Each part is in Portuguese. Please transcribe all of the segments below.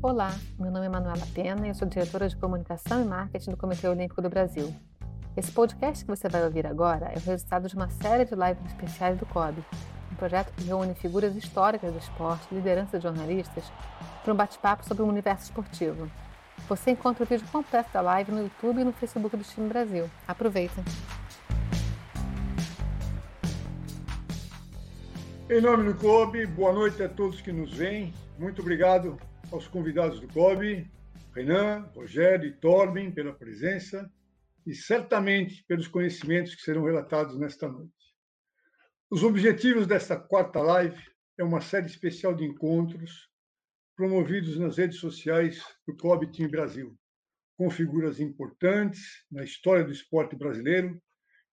Olá, meu nome é Manuela Pena e eu sou diretora de comunicação e marketing do Comitê Olímpico do Brasil. Esse podcast que você vai ouvir agora é o resultado de uma série de lives especiais do COB, um projeto que reúne figuras históricas do esporte, liderança de jornalistas, para um bate-papo sobre o universo esportivo. Você encontra o vídeo completo da live no YouTube e no Facebook do Time Brasil. Aproveita! Em nome do COB, boa noite a todos que nos veem. Muito obrigado aos convidados do COB, Renan, Rogério e Torben, pela presença e certamente pelos conhecimentos que serão relatados nesta noite. Os objetivos desta quarta live é uma série especial de encontros promovidos nas redes sociais do COB Team Brasil, com figuras importantes na história do esporte brasileiro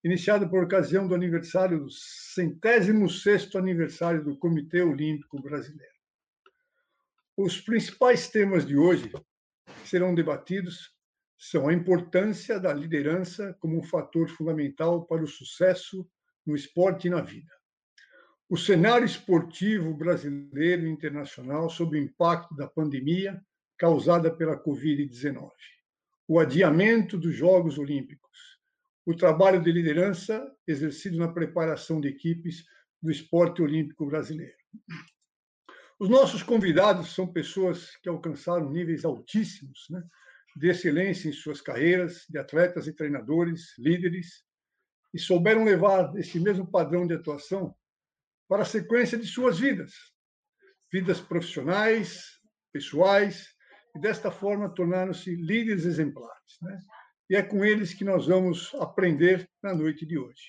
iniciado por ocasião do aniversário do centésimo sexto aniversário do Comitê Olímpico Brasileiro. Os principais temas de hoje serão debatidos são a importância da liderança como um fator fundamental para o sucesso no esporte e na vida. O cenário esportivo brasileiro e internacional sob o impacto da pandemia causada pela Covid-19. O adiamento dos Jogos Olímpicos, o trabalho de liderança exercido na preparação de equipes do esporte olímpico brasileiro. Os nossos convidados são pessoas que alcançaram níveis altíssimos né, de excelência em suas carreiras, de atletas e treinadores, líderes, e souberam levar esse mesmo padrão de atuação para a sequência de suas vidas, vidas profissionais, pessoais, e desta forma tornaram-se líderes exemplares. Né? e é com eles que nós vamos aprender na noite de hoje.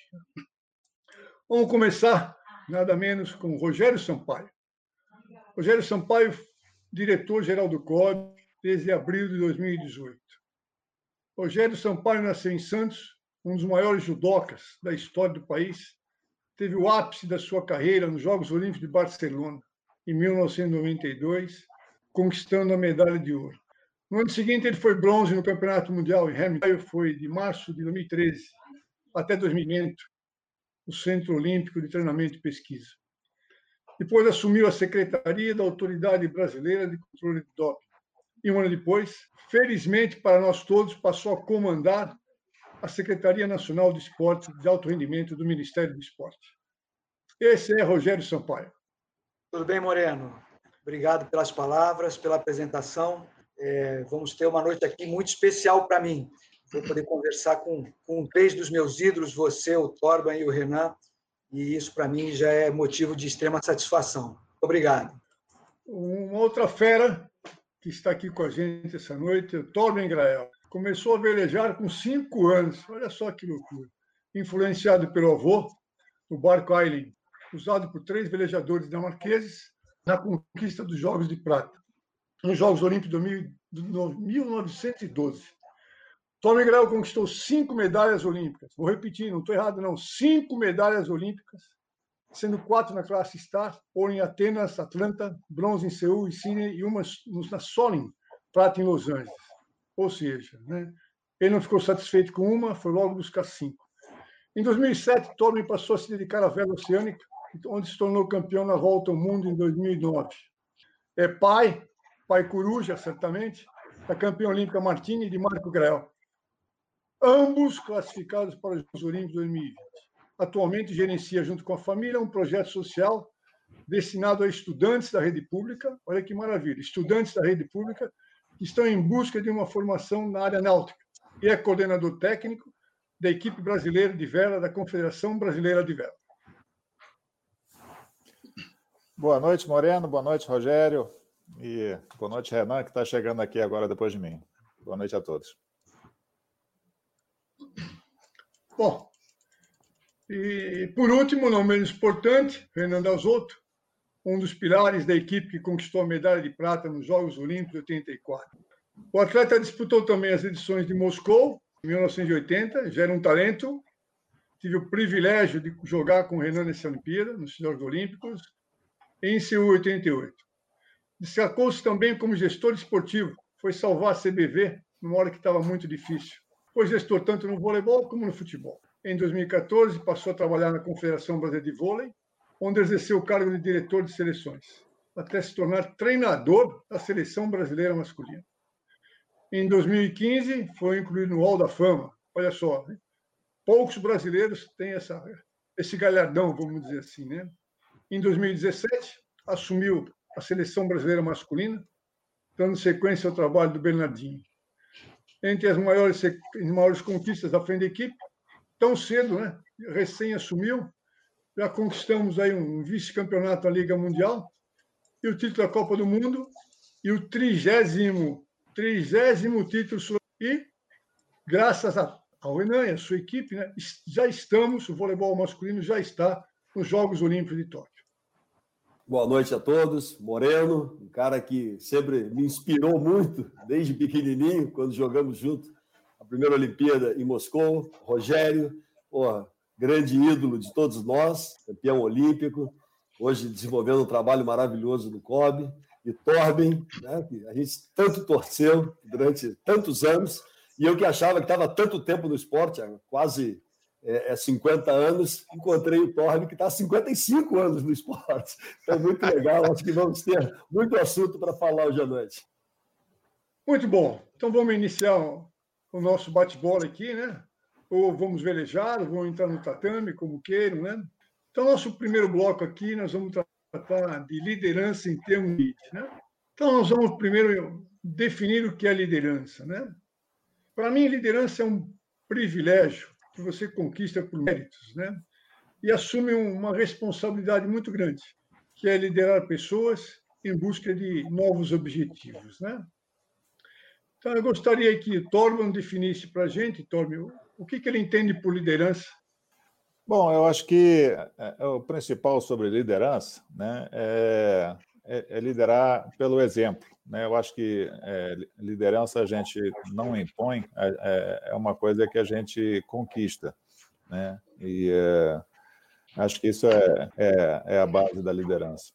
Vamos começar, nada menos, com Rogério Sampaio. Rogério Sampaio, diretor-geral do COB desde abril de 2018. Rogério Sampaio nasceu em Santos, um dos maiores judocas da história do país. Teve o ápice da sua carreira nos Jogos Olímpicos de Barcelona, em 1992, conquistando a medalha de ouro. No ano seguinte, ele foi bronze no Campeonato Mundial em Hamilton. Foi de março de 2013 até 2020, o Centro Olímpico de Treinamento e Pesquisa. Depois assumiu a Secretaria da Autoridade Brasileira de Controle de Doping. E um ano depois, felizmente para nós todos, passou a comandar a Secretaria Nacional de Esporte de Alto Rendimento do Ministério do Esporte. Esse é Rogério Sampaio. Tudo bem, Moreno? Obrigado pelas palavras, pela apresentação. É, vamos ter uma noite aqui muito especial para mim. Vou poder conversar com, com três dos meus ídolos, você, o Torban e o Renan, e isso para mim já é motivo de extrema satisfação. Obrigado. Uma outra fera que está aqui com a gente essa noite, o Torben Grael. Começou a velejar com cinco anos, olha só que loucura. Influenciado pelo avô, o barco Aileen, usado por três velejadores dinamarqueses na conquista dos Jogos de Prata nos Jogos Olímpicos de 1912. Tommy Grau conquistou cinco medalhas olímpicas. Vou repetir, não estou errado, não. Cinco medalhas olímpicas, sendo quatro na classe Star, ouro em Atenas, Atlanta, bronze em Seul e Sydney e uma na Solin, prata em Los Angeles. Ou seja, né, ele não ficou satisfeito com uma, foi logo buscar cinco. Em 2007, Tommy passou a se dedicar à vela oceânica, onde se tornou campeão na volta ao mundo em 2009. É pai, pai coruja, certamente, da campeã olímpica Martini e de Marco Grael. Ambos classificados para os Jogos Olímpicos 2020. Atualmente gerencia, junto com a família, um projeto social destinado a estudantes da rede pública. Olha que maravilha! Estudantes da rede pública que estão em busca de uma formação na área náutica. E é coordenador técnico da equipe brasileira de vela da Confederação Brasileira de Vela. Boa noite, Moreno. Boa noite, Rogério. E boa noite, Renan, que está chegando aqui agora depois de mim. Boa noite a todos. Bom, e por último, não menos importante, Renan Dalzotto, um dos pilares da equipe que conquistou a medalha de prata nos Jogos Olímpicos de 84. O atleta disputou também as edições de Moscou, em 1980, já era um talento. Tive o privilégio de jogar com o Renan nessa Olimpíada, nos Jogos Olímpicos, em Seul 88. Destacou-se também como gestor esportivo. Foi salvar a CBV numa hora que estava muito difícil. Foi gestor tanto no voleibol como no futebol. Em 2014, passou a trabalhar na Confederação Brasileira de Vôlei, onde exerceu o cargo de diretor de seleções. até se tornar treinador da seleção brasileira masculina. Em 2015, foi incluído no Hall da Fama. Olha só, né? poucos brasileiros têm essa, esse galhardão, vamos dizer assim. Né? Em 2017, assumiu a seleção brasileira masculina, dando sequência ao trabalho do Bernardinho. Entre as maiores, as maiores conquistas da frente da equipe, tão cedo, né? recém assumiu, já conquistamos aí um vice-campeonato da Liga Mundial e o título da Copa do Mundo e o trigésimo, trigésimo título e graças ao Renan e à sua equipe, né, já estamos, o voleibol masculino já está nos Jogos Olímpicos de Tóquio. Boa noite a todos. Moreno, um cara que sempre me inspirou muito, desde pequenininho, quando jogamos junto a primeira Olimpíada em Moscou. Rogério, porra, grande ídolo de todos nós, campeão olímpico, hoje desenvolvendo um trabalho maravilhoso no COB. E Torben, né, que a gente tanto torceu durante tantos anos, e eu que achava que estava tanto tempo no esporte, quase é, é 50 anos, encontrei o Torbe, que está há 55 anos no esporte. Então, muito legal. Acho que vamos ter muito assunto para falar hoje à noite. Muito bom. Então, vamos iniciar o nosso bate-bola aqui, né? Ou vamos velejar, ou vamos entrar no tatame, como queiram, né? Então, nosso primeiro bloco aqui, nós vamos tratar de liderança em termos de. Né? Então, nós vamos primeiro definir o que é liderança, né? Para mim, liderança é um privilégio que você conquista por méritos, né? E assume uma responsabilidade muito grande, que é liderar pessoas em busca de novos objetivos, né? Então, eu gostaria que Torban definisse para a gente, Torban, o que, que ele entende por liderança. Bom, eu acho que é, é o principal sobre liderança né, é, é, é liderar pelo exemplo. Né? Eu acho que é, liderança a gente não impõe, é, é, é uma coisa que a gente conquista. Né? E é, acho que isso é, é, é, a base da liderança.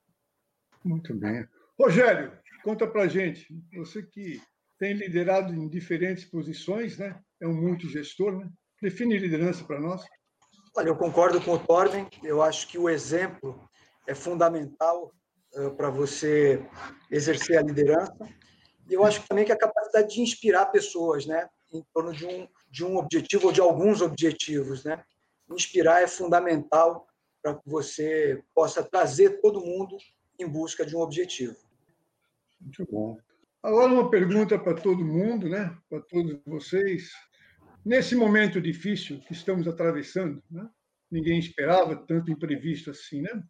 Muito bem. Rogério, conta para gente, você que tem liderado em diferentes posições, né? é um multigestor, né? define liderança para nós. Olha, eu concordo com o Torben, eu acho que o exemplo é fundamental para você exercer a liderança. E eu acho também que a capacidade de inspirar pessoas, né, em torno de um de um objetivo ou de alguns objetivos, né? Inspirar é fundamental para que você possa trazer todo mundo em busca de um objetivo. Muito bom. Agora uma pergunta para todo mundo, né? Para todos vocês. Nesse momento difícil que estamos atravessando, né? ninguém esperava tanto imprevisto assim, né?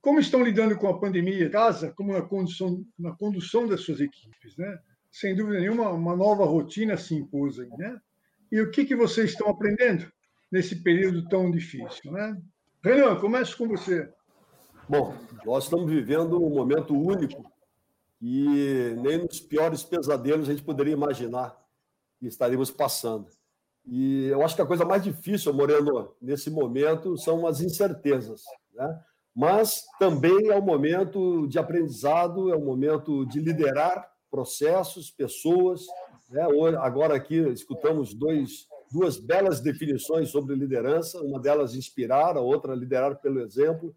Como estão lidando com a pandemia em casa, como na condução, na condução das suas equipes, né? Sem dúvida nenhuma, uma nova rotina se impôs aí, né? E o que, que vocês estão aprendendo nesse período tão difícil, né? Renan, começo com você. Bom, nós estamos vivendo um momento único e nem nos piores pesadelos a gente poderia imaginar que estaríamos passando. E eu acho que a coisa mais difícil, Moreno, nesse momento são as incertezas. Né? Mas também é um momento de aprendizado, é um momento de liderar processos, pessoas. Né? Agora aqui escutamos dois, duas belas definições sobre liderança, uma delas inspirar, a outra liderar pelo exemplo.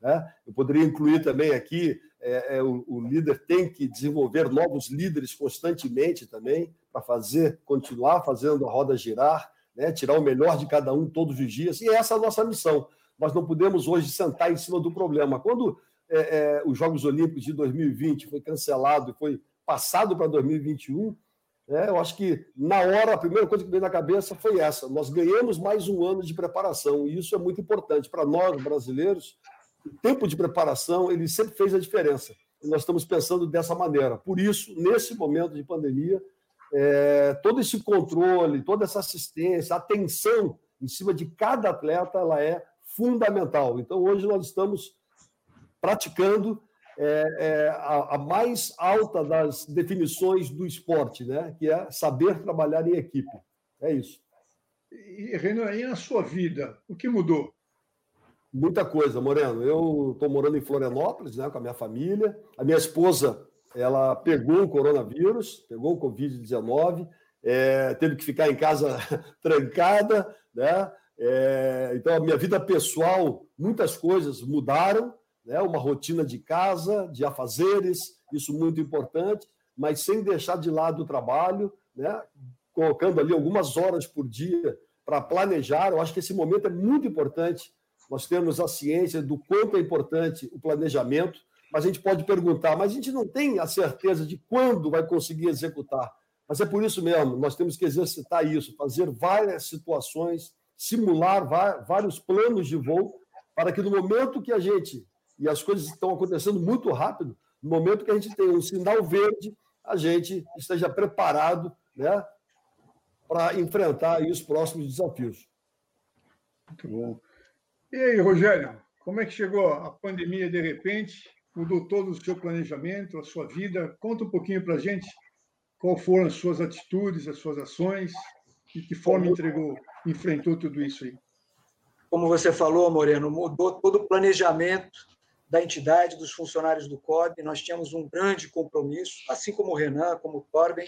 Né? Eu poderia incluir também aqui é, é, o, o, líder tem que desenvolver novos líderes constantemente também para fazer continuar fazendo a roda girar, né? tirar o melhor de cada um todos os dias. E essa é a nossa missão. Nós não podemos hoje sentar em cima do problema. Quando é, é, os Jogos Olímpicos de 2020 foi cancelado e foi passado para 2021, é, eu acho que na hora a primeira coisa que veio na cabeça foi essa: nós ganhamos mais um ano de preparação e isso é muito importante para nós brasileiros. O tempo de preparação ele sempre fez a diferença. E nós estamos pensando dessa maneira. Por isso, nesse momento de pandemia, é, todo esse controle, toda essa assistência, atenção em cima de cada atleta, ela é fundamental. Então, hoje nós estamos praticando é, é, a, a, mais alta das definições do esporte, né? que é saber trabalhar em equipe. É isso. E, Renan, e na sua vida, o que mudou? Muita coisa, Moreno. Eu estou morando em Florianópolis né, com a minha família. A minha esposa ela pegou o coronavírus, pegou o Covid-19, é, teve que ficar em casa trancada, né? É, então, a minha vida pessoal, muitas coisas mudaram, né? uma rotina de casa, de afazeres, isso muito importante, mas sem deixar de lado o trabalho, né? colocando ali algumas horas por dia para planejar. Eu acho que esse momento é muito importante. Nós temos a ciência do quanto é importante o planejamento, mas a gente pode perguntar, mas a gente não tem a certeza de quando vai conseguir executar. Mas é por isso mesmo, nós temos que exercitar isso, fazer várias situações, simular vários planos de voo, para que no momento que a gente, e as coisas estão acontecendo muito rápido, no momento que a gente tem um sinal verde, a gente esteja preparado né, para enfrentar os próximos desafios. Muito bom. E aí, Rogério, como é que chegou a pandemia de repente? Mudou todo o seu planejamento, a sua vida? Conta um pouquinho para a gente qual foram as suas atitudes, as suas ações, e que forma entregou, enfrentou tudo isso aí. Como você falou, Moreno, mudou todo o planejamento da entidade, dos funcionários do COB. Nós tínhamos um grande compromisso, assim como o Renan, como o Torben,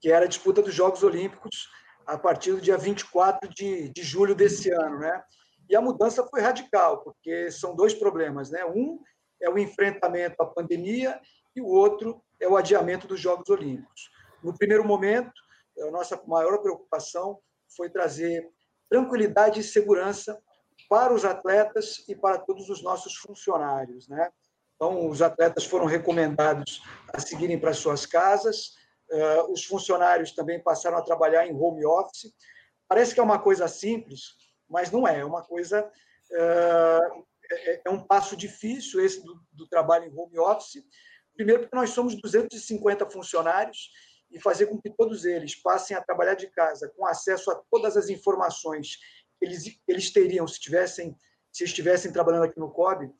que era a disputa dos Jogos Olímpicos a partir do dia 24 de, de julho desse ano. Né? E a mudança foi radical, porque são dois problemas. Né? Um é o enfrentamento à pandemia e o outro é o adiamento dos Jogos Olímpicos. No primeiro momento, a nossa maior preocupação foi trazer tranquilidade e segurança para os atletas e para todos os nossos funcionários. Né? Então, os atletas foram recomendados a seguirem para suas casas, uh, os funcionários também passaram a trabalhar em home office. Parece que é uma coisa simples, mas não é, é uma coisa. Uh, é, é, um passo difícil esse do, do trabalho em home office, Primeiro, porque nós somos 250 funcionários e fazer com que todos eles passem a trabalhar de casa com acesso a todas as informações que eles, eles teriam se, tivessem, se estivessem trabalhando aqui no COB,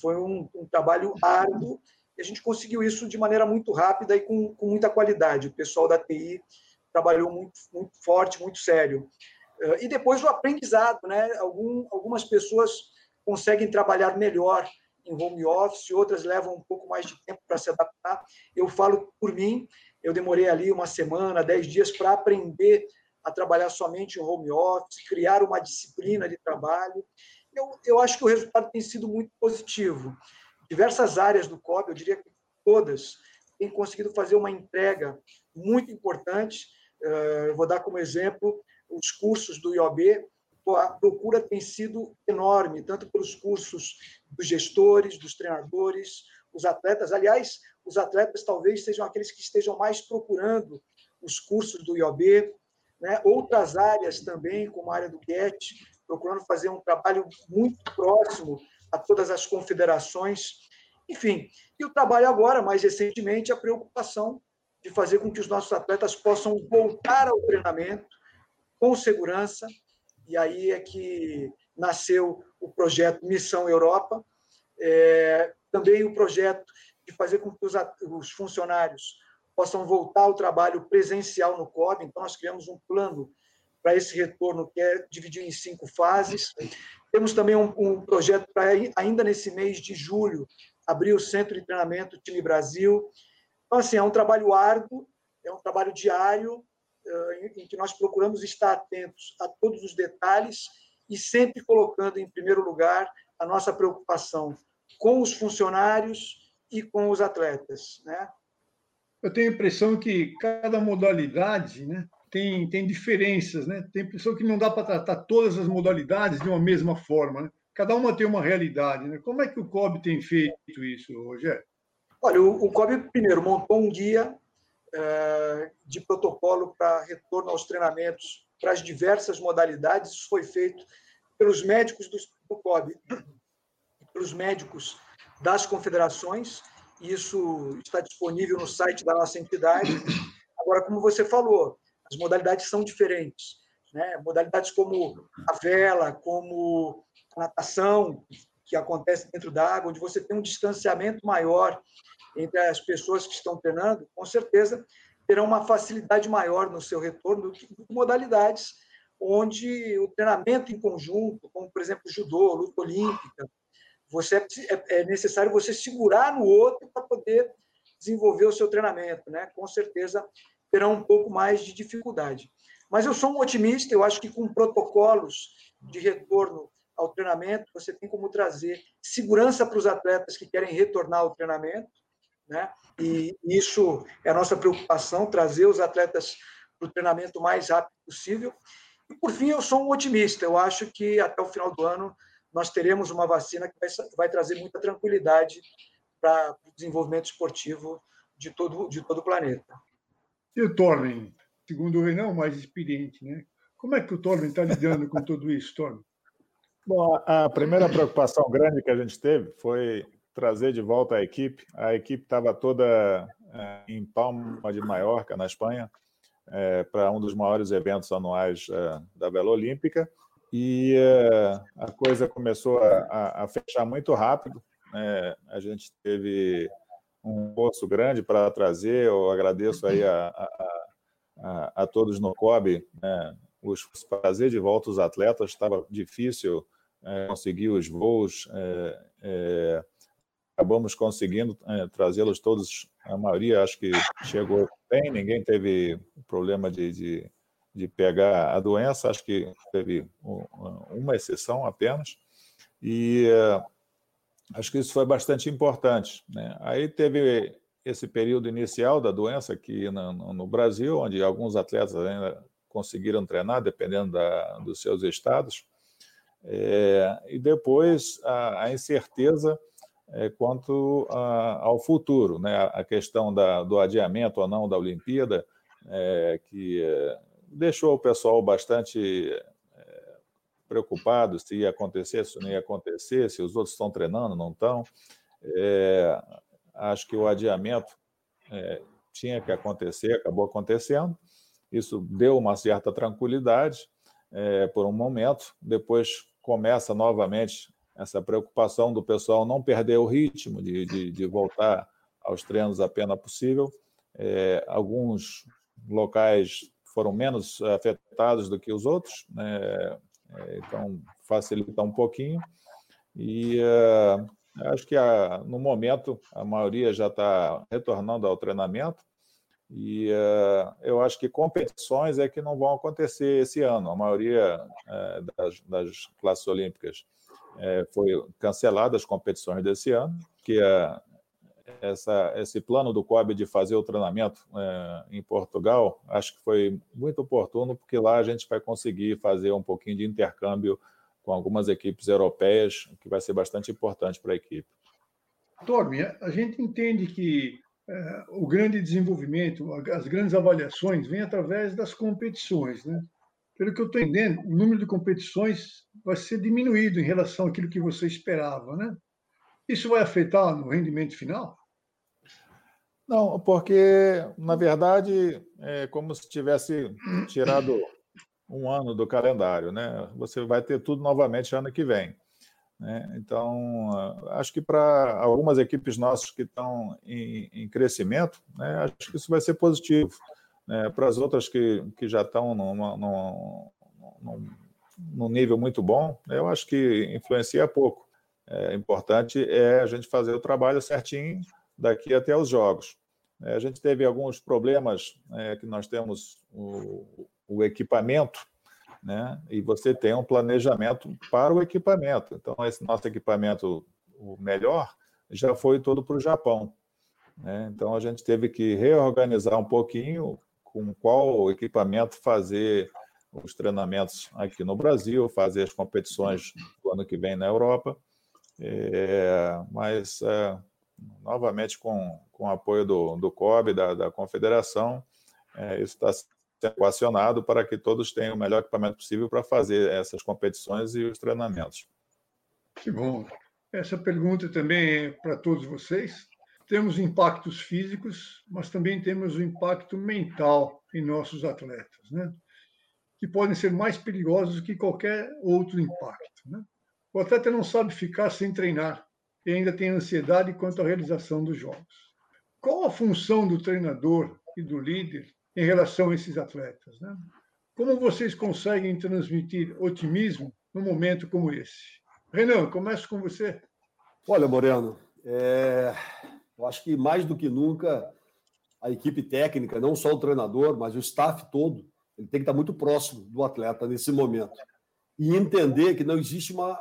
foi um, um trabalho árduo e a gente conseguiu isso de maneira muito rápida e com, com muita qualidade. O pessoal da TI trabalhou muito, muito forte, muito sério. Eh, e depois o aprendizado, né? Algum, algumas pessoas conseguem trabalhar melhor em home office, outras levam um pouco mais de tempo para se adaptar. Eu falo por mim, eu demorei ali uma semana, dez dias para aprender a trabalhar somente em home office, criar uma disciplina de trabalho. Eu, eu acho que o resultado tem sido muito positivo. Diversas áreas do COB, eu diria que todas, têm conseguido fazer uma entrega muito importante. Eh, eu vou dar como exemplo os cursos do IOB, a procura tem sido enorme, tanto pelos cursos dos gestores, dos treinadores, os atletas. Aliás, os atletas talvez sejam aqueles que estejam mais procurando os cursos do IOB, né? outras áreas também, como a área do GET, procurando fazer um trabalho muito próximo a todas as confederações. Enfim, e o trabalho agora, mais recentemente, a preocupação de fazer com que os nossos atletas possam voltar ao treinamento com segurança, e aí é que nasceu o projeto Missão Europa, é, também o projeto de fazer com que os, os funcionários possam voltar ao trabalho presencial no COB. Então, nós criamos um plano para esse retorno que é dividido em cinco fases. Temos também um, um projeto para, ainda nesse mês de julho, abrir o Centro de Treinamento Time Brasil. Então, assim, é um trabalho árduo, é um trabalho diário, eh, em que nós procuramos estar atentos a todos os detalhes e sempre colocando em primeiro lugar a nossa preocupação com os funcionários e com os atletas, né? Eu tenho a impressão que cada modalidade, né, tem, tem diferenças, né? Tem a impressão que não dá para tratar todas as modalidades de uma mesma forma, né? Cada uma tem uma realidade, né? Como é que o COB tem feito isso, Rogério? Olha, o, o COB primeiro montou um guia é, de protocolo para retorno aos treinamentos para as diversas modalidades. Isso foi feito pelos médicos do, do COB, pelos médicos das confederações. Isso está disponível no site da nossa entidade. Agora, como você falou, as modalidades são diferentes. Né? Modalidades como a vela, como a natação, que acontece dentro da água, onde você tem um distanciamento maior entre as pessoas que estão treinando, com certeza terão uma facilidade maior no seu retorno do que modalidades onde o treinamento em conjunto, como por exemplo judô, luta olímpica, você é, é necessário você segurar no outro para poder desenvolver o seu treinamento, né? Com certeza terão um pouco mais de dificuldade. Mas eu sou um otimista, eu acho que com protocolos de retorno ao treinamento, você tem como trazer segurança para os atletas que querem retornar ao treinamento, né? E isso é a nossa preocupação, trazer os atletas para o treinamento o mais rápido possível. E, por fim, eu sou um otimista. Eu acho que até o final do ano nós teremos uma vacina que vai, vai trazer muita tranquilidade para o desenvolvimento esportivo de todo, de todo o planeta. E o Torben, segundo o Renan, o mais experiente, né? Como é que o Torben está lidando com tudo isso, Torben? Bom, a primeira preocupação grande que a gente teve foi trazer de volta a equipe. A equipe estava toda é, em Palma de Maiorca, na Espanha, é, para um dos maiores eventos anuais é, da Vela Olímpica. E a coisa começou a, a fechar muito rápido. Né? A gente teve um esforço grande para trazer. Eu agradeço aí a, a, a, a todos no COB né? trazer de volta os atletas. Estava difícil é, conseguir os voos. É, é, acabamos conseguindo trazê-los todos. A maioria acho que chegou bem. Ninguém teve problema de, de, de pegar a doença. Acho que teve uma exceção apenas. E é, Acho que isso foi bastante importante. Né? Aí teve esse período inicial da doença aqui no, Brasil, onde alguns atletas ainda conseguiram treinar, dependendo da, dos seus estados. É, e depois a, a incerteza é, quanto a, ao futuro, né? a questão da, do adiamento ou não da Olimpíada, é, que deixou o pessoal bastante preocupado se ia acontecer, se não ia acontecer, se os outros estão treinando, não estão. É, acho que o adiamento é, tinha que acontecer, acabou acontecendo. Isso deu uma certa tranquilidade é, por um momento. Depois começa novamente essa preocupação do pessoal não perder o ritmo de, de, de voltar aos treinos apenas possível. É, alguns locais foram menos afetados do que os outros, né? É, então, facilita um pouquinho. E uh, acho que a, no momento a maioria já está retornando ao treinamento. E uh, eu acho que competições é que não vão acontecer esse ano. A maioria uh, das, das, classes olímpicas foi cancelada as competições desse ano, que essa, esse plano do COB de fazer o treinamento é, em Portugal, acho que foi muito oportuno, porque lá a gente vai conseguir fazer um pouquinho de intercâmbio com algumas equipes europeias, que vai ser bastante importante para a equipe. Torme, a gente entende que é, o grande desenvolvimento, as grandes avaliações, vêm através das competições. Né? Pelo que eu estou entendendo, o número de competições vai ser diminuído em relação àquilo que você esperava. Né? Isso vai afetar no rendimento final? Não, porque, na verdade, é como se tivesse tirado um ano do calendário, né? Você vai ter tudo novamente ano que vem. Né? Então, acho que para algumas equipes nossas que estão em, em crescimento, né, acho que isso vai ser positivo. Né? Para as outras que, que já estão numa, num, num, num nível muito bom, eu acho que influencia pouco. É importante é a gente fazer o trabalho certinho daqui até os jogos. É, a gente teve alguns problemas é, que nós temos o, o, equipamento, né? E você tem um planejamento para o equipamento. Então, esse nosso equipamento, o melhor, já foi todo para o Japão. Né? Então, a gente teve que reorganizar um pouquinho com qual equipamento fazer os treinamentos aqui no Brasil, fazer as competições do ano que vem na Europa. É, mas é, novamente com, com o apoio do, do COB, da, da Confederação, é, isso está sendo equacionado para que todos tenham o melhor equipamento possível para fazer essas competições e os treinamentos. Que bom. Essa pergunta também é para todos vocês. Temos impactos físicos, mas também temos o impacto mental em nossos atletas, né? que podem ser mais perigosos que qualquer outro impacto. Né? O atleta não sabe ficar sem treinar e ainda tem ansiedade quanto à realização dos jogos. Qual a função do treinador e do líder em relação a esses atletas? Né? Como vocês conseguem transmitir otimismo num momento como esse? Renan, começo com você. Olha, Moreno, é... eu acho que mais do que nunca a equipe técnica, não só o treinador, mas o staff todo, ele tem que estar muito próximo do atleta nesse momento. E entender que não existe uma,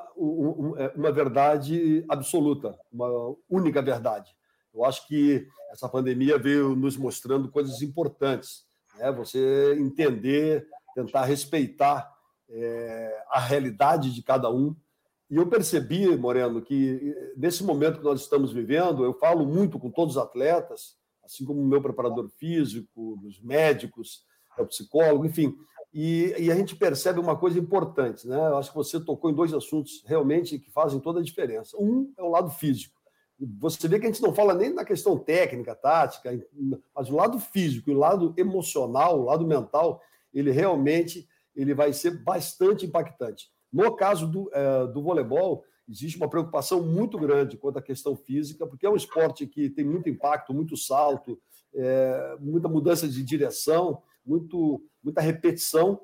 é, uma verdade absoluta, uma única verdade. Eu acho que essa pandemia veio nos mostrando coisas importantes. Né? Você entender, tentar respeitar é, a realidade de cada um. E eu percebi, Moreno, que nesse momento que nós estamos vivendo, eu falo muito com todos os atletas, assim como o meu preparador físico, os médicos, o psicólogo, enfim. E, e, a gente percebe uma coisa importante, né? Eu acho que você tocou em dois assuntos realmente que fazem toda a diferença. Um é o lado físico. Você vê que a gente não fala nem na questão técnica, tática, mas o lado físico, o lado emocional, o lado mental, ele realmente ele vai ser bastante impactante. No caso do, é, do voleibol, existe uma preocupação muito grande quanto à questão física, porque é um esporte que tem muito impacto, muito salto, é, muita mudança de direção, muito, muita repetição.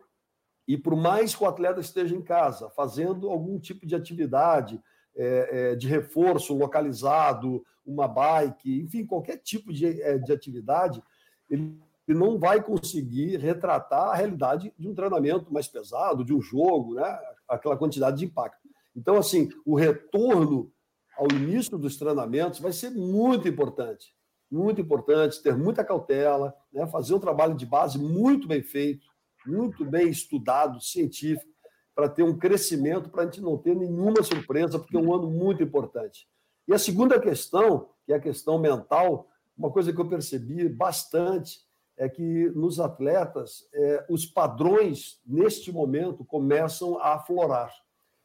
E por mais que o atleta esteja em casa, fazendo algum tipo de atividade, é, é, de reforço localizado, uma bike, enfim, qualquer tipo de, é, de atividade, ele não vai conseguir retratar a realidade de um treinamento mais pesado, de um jogo, né? aquela quantidade de impacto. Então, assim, o retorno ao início dos treinamentos vai ser muito importante. Muito importante, ter muita cautela, né? fazer um trabalho de base muito bem feito, muito bem estudado, científico, para ter um crescimento, para a gente não ter nenhuma surpresa, porque é um ano muito importante. E a segunda questão, que é a questão mental, uma coisa que eu percebi bastante é que nos atletas é, os padrões, neste momento, começam a aflorar.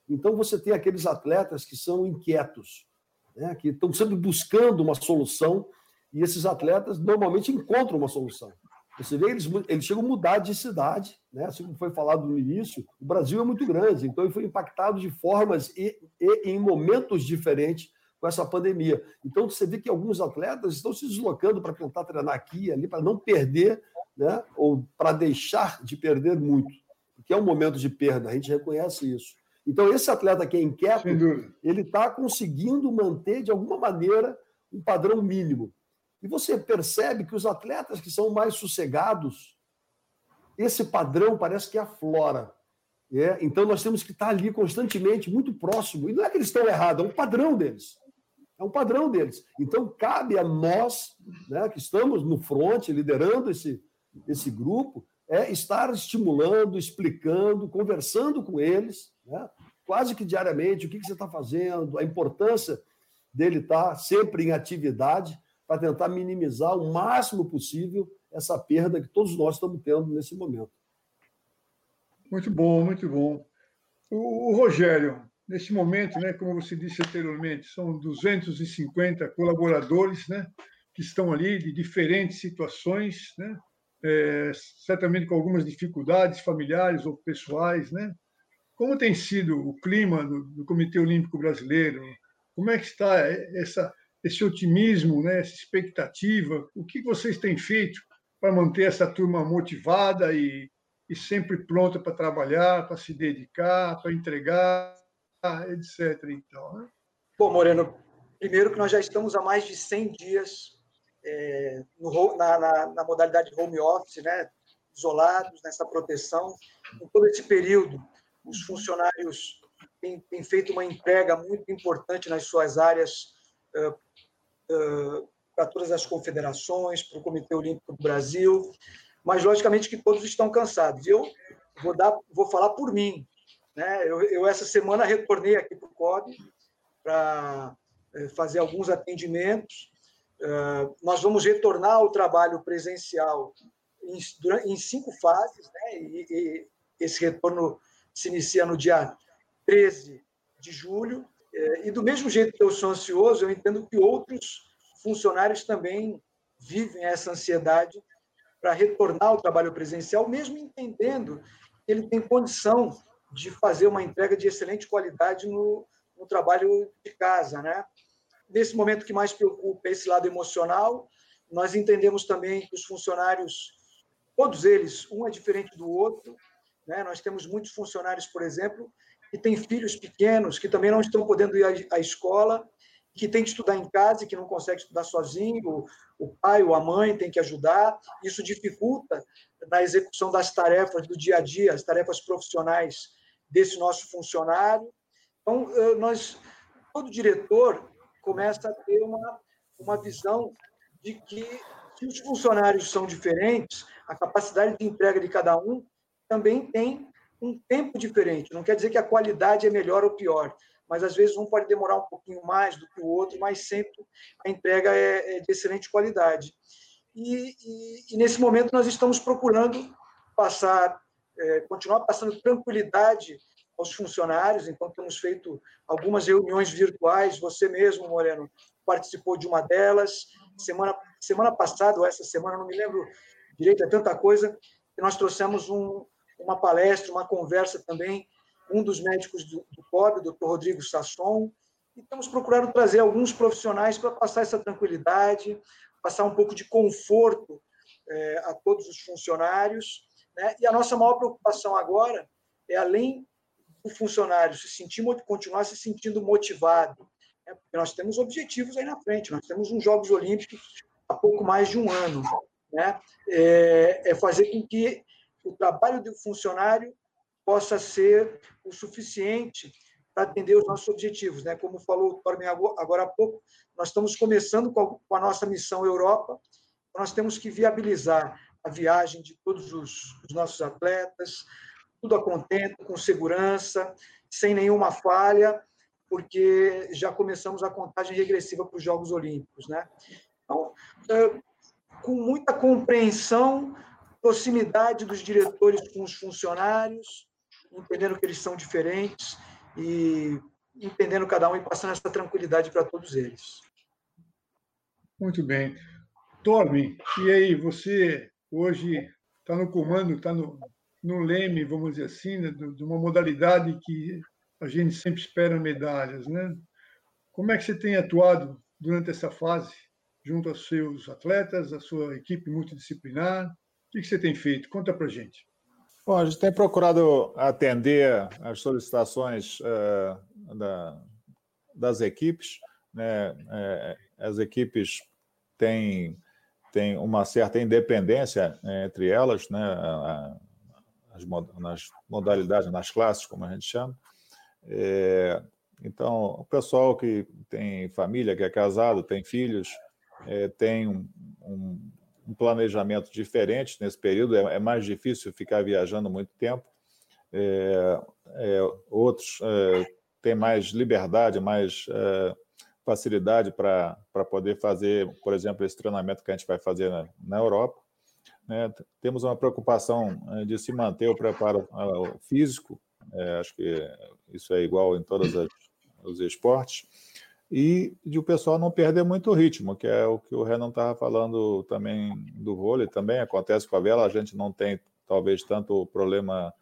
Então, você tem aqueles atletas que são inquietos, né, que estão sempre buscando uma solução, e esses atletas normalmente encontram uma solução. Você vê, eles, eles chegam a mudar de cidade, né? assim como foi falado no início, o Brasil é muito grande, então ele foi impactado de formas e, e em momentos diferentes com essa pandemia. Então você vê que alguns atletas estão se deslocando para tentar treinar aqui e ali, para não perder, né? ou para deixar de perder muito, porque é um momento de perda, a gente reconhece isso. Então, esse atleta que é inquieto, ele está conseguindo manter, de alguma maneira, um padrão mínimo. E você percebe que os atletas que são mais sossegados, esse padrão parece que aflora. É? Então nós temos que estar ali constantemente, muito próximo. E não é que eles estão errados, é um padrão deles. É um padrão deles. Então cabe a nós, né, que estamos no front, liderando esse, esse grupo, é estar estimulando, explicando, conversando com eles, né, quase que diariamente, o que, que você está fazendo, a importância dele estar sempre em atividade para tentar minimizar o máximo possível essa perda que todos nós estamos tendo nesse momento. Muito bom, muito bom. O, o Rogério, nesse momento, né, como você disse anteriormente, são 250 colaboradores né, que estão ali de diferentes situações, né, é, certamente com algumas dificuldades familiares ou pessoais. Né? Como tem sido o clima do, do Comitê Olímpico Brasileiro? Como é que está essa, esse otimismo, né, essa expectativa? O que vocês têm feito para manter essa turma motivada e, e sempre pronta para trabalhar, para se dedicar, para entregar, etc. Então, né? Bom, Moreno, primeiro que nós já estamos há mais de 100 dias é, no, na, na, na, modalidade home office, né, isolados, nessa proteção. Em todo esse período, os funcionários têm, têm feito uma entrega muito importante nas suas áreas para todas as confederações, para o Comitê Olímpico do Brasil, mas logicamente que todos estão cansados. Eu vou dar, vou falar por mim. Né? Eu, eu essa semana retornei aqui para o COB para eh, fazer alguns atendimentos. Uh, nós vamos retornar ao trabalho presencial em, em cinco fases, né? E, e esse retorno se inicia no dia 13 de julho e do mesmo jeito que eu sou ansioso, eu entendo que outros funcionários também vivem essa ansiedade para retornar ao trabalho presencial, mesmo entendendo que ele tem condição de fazer uma entrega de excelente qualidade no, no trabalho de casa, né? Nesse momento que mais preocupa é esse lado emocional, nós entendemos também que os funcionários, todos eles, um é diferente do outro, né? Nós temos muitos funcionários, por exemplo, que têm filhos pequenos, que também não estão podendo ir à escola, que tem que estudar em casa e que não consegue estudar sozinho, o pai ou a mãe tem que ajudar. Isso dificulta na execução das tarefas do dia a dia, as tarefas profissionais desse nosso funcionário. Então, eh, nós, todo diretor começa a ter uma, uma visão de que se os funcionários são diferentes, a capacidade de entrega de cada um também tem um tempo diferente. Não quer dizer que a qualidade é melhor ou pior, mas às vezes um pode demorar um pouquinho mais do que o outro, mas sempre a entrega é, é de excelente qualidade. E, e, e, nesse momento nós estamos procurando passar, é, continuar passando tranquilidade aos funcionários. Então temos feito algumas reuniões virtuais. Você mesmo, Moreno, participou de uma delas. Semana semana passada ou essa semana, não me lembro direito, é tanta coisa. que nós trouxemos um, uma palestra, uma conversa também, um dos médicos do, do COB, o doutor Rodrigo Sasson, e estamos procurando trazer alguns profissionais para passar essa tranquilidade, passar um pouco de conforto é, a todos os funcionários. Né? E a nossa maior preocupação agora é, além do funcionário se sentir, continuar se sentindo motivado, né? porque nós temos objetivos aí na frente, nós temos uns Jogos Olímpicos há pouco mais de um ano, né? é, é fazer com que o trabalho do funcionário possa ser o suficiente para atender os nossos objetivos. Né? Como falou o Torben agora há pouco, nós estamos começando com a nossa missão Europa, nós temos que viabilizar a viagem de todos os, os nossos atletas, tudo a contento, com segurança, sem nenhuma falha, porque já começamos a contagem regressiva para os Jogos Olímpicos. Né? Então, com muita compreensão proximidade dos diretores com os funcionários, entendendo que eles são diferentes e entendendo cada um e passando essa tranquilidade para todos eles. Muito bem. Torme, e aí, você hoje está no comando, está no, no leme, vamos dizer assim, né, de uma modalidade que a gente sempre espera medalhas, né? Como é que você tem atuado durante essa fase, junto aos seus atletas, a sua equipe multidisciplinar? O que você tem feito? Conta para gente. Bom, a gente tem procurado atender as solicitações uh, da, das equipes. Né? É, as equipes têm, têm uma certa independência é, entre elas, né? As, nas modalidades, nas classes, como a gente chama. É, então, o pessoal que tem família, que é casado, tem filhos, é, tem um, um, um planejamento diferente nesse período, é, é, mais difícil ficar viajando muito tempo. É, é, outros é, têm mais liberdade, mais é, facilidade para poder fazer, por exemplo, esse treinamento que a gente vai fazer na, na Europa. Né? Temos uma preocupação é, de se manter o preparo físico, acho que isso é igual em todos os esportes e de o pessoal não perder muito o ritmo, que é o que o Renan estava falando também do vôlei, também acontece com a vela, a gente não tem talvez tanto problema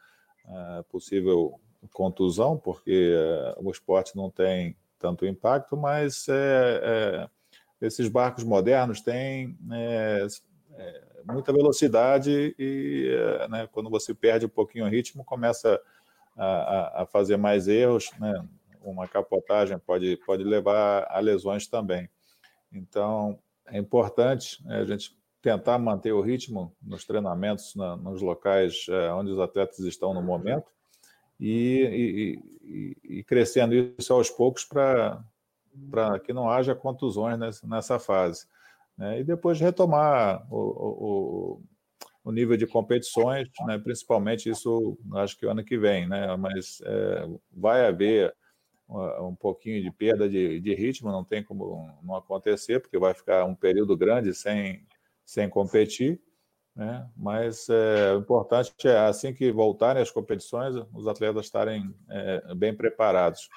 uh, possível contusão, porque uh, o esporte não tem tanto impacto, mas é, é, esses barcos modernos têm é, muita velocidade e né, quando você perde um pouquinho o ritmo, começa a, a fazer mais erros, né? Uma capotagem pode, pode levar a lesões também. Então, é importante né, a gente tentar manter o ritmo nos treinamentos, na, nos locais é, onde os atletas estão no momento, e, e, e crescendo isso aos poucos para que não haja contusões nessa, nessa fase. Né? E depois retomar o, o, o nível de competições, né? principalmente isso, acho que ano que vem, né? mas é, vai haver um pouquinho de perda de, de, ritmo, não tem como não acontecer, porque vai ficar um período grande sem, sem competir, né? mas é, o importante é, assim que voltarem as competições, os atletas estarem é, bem preparados.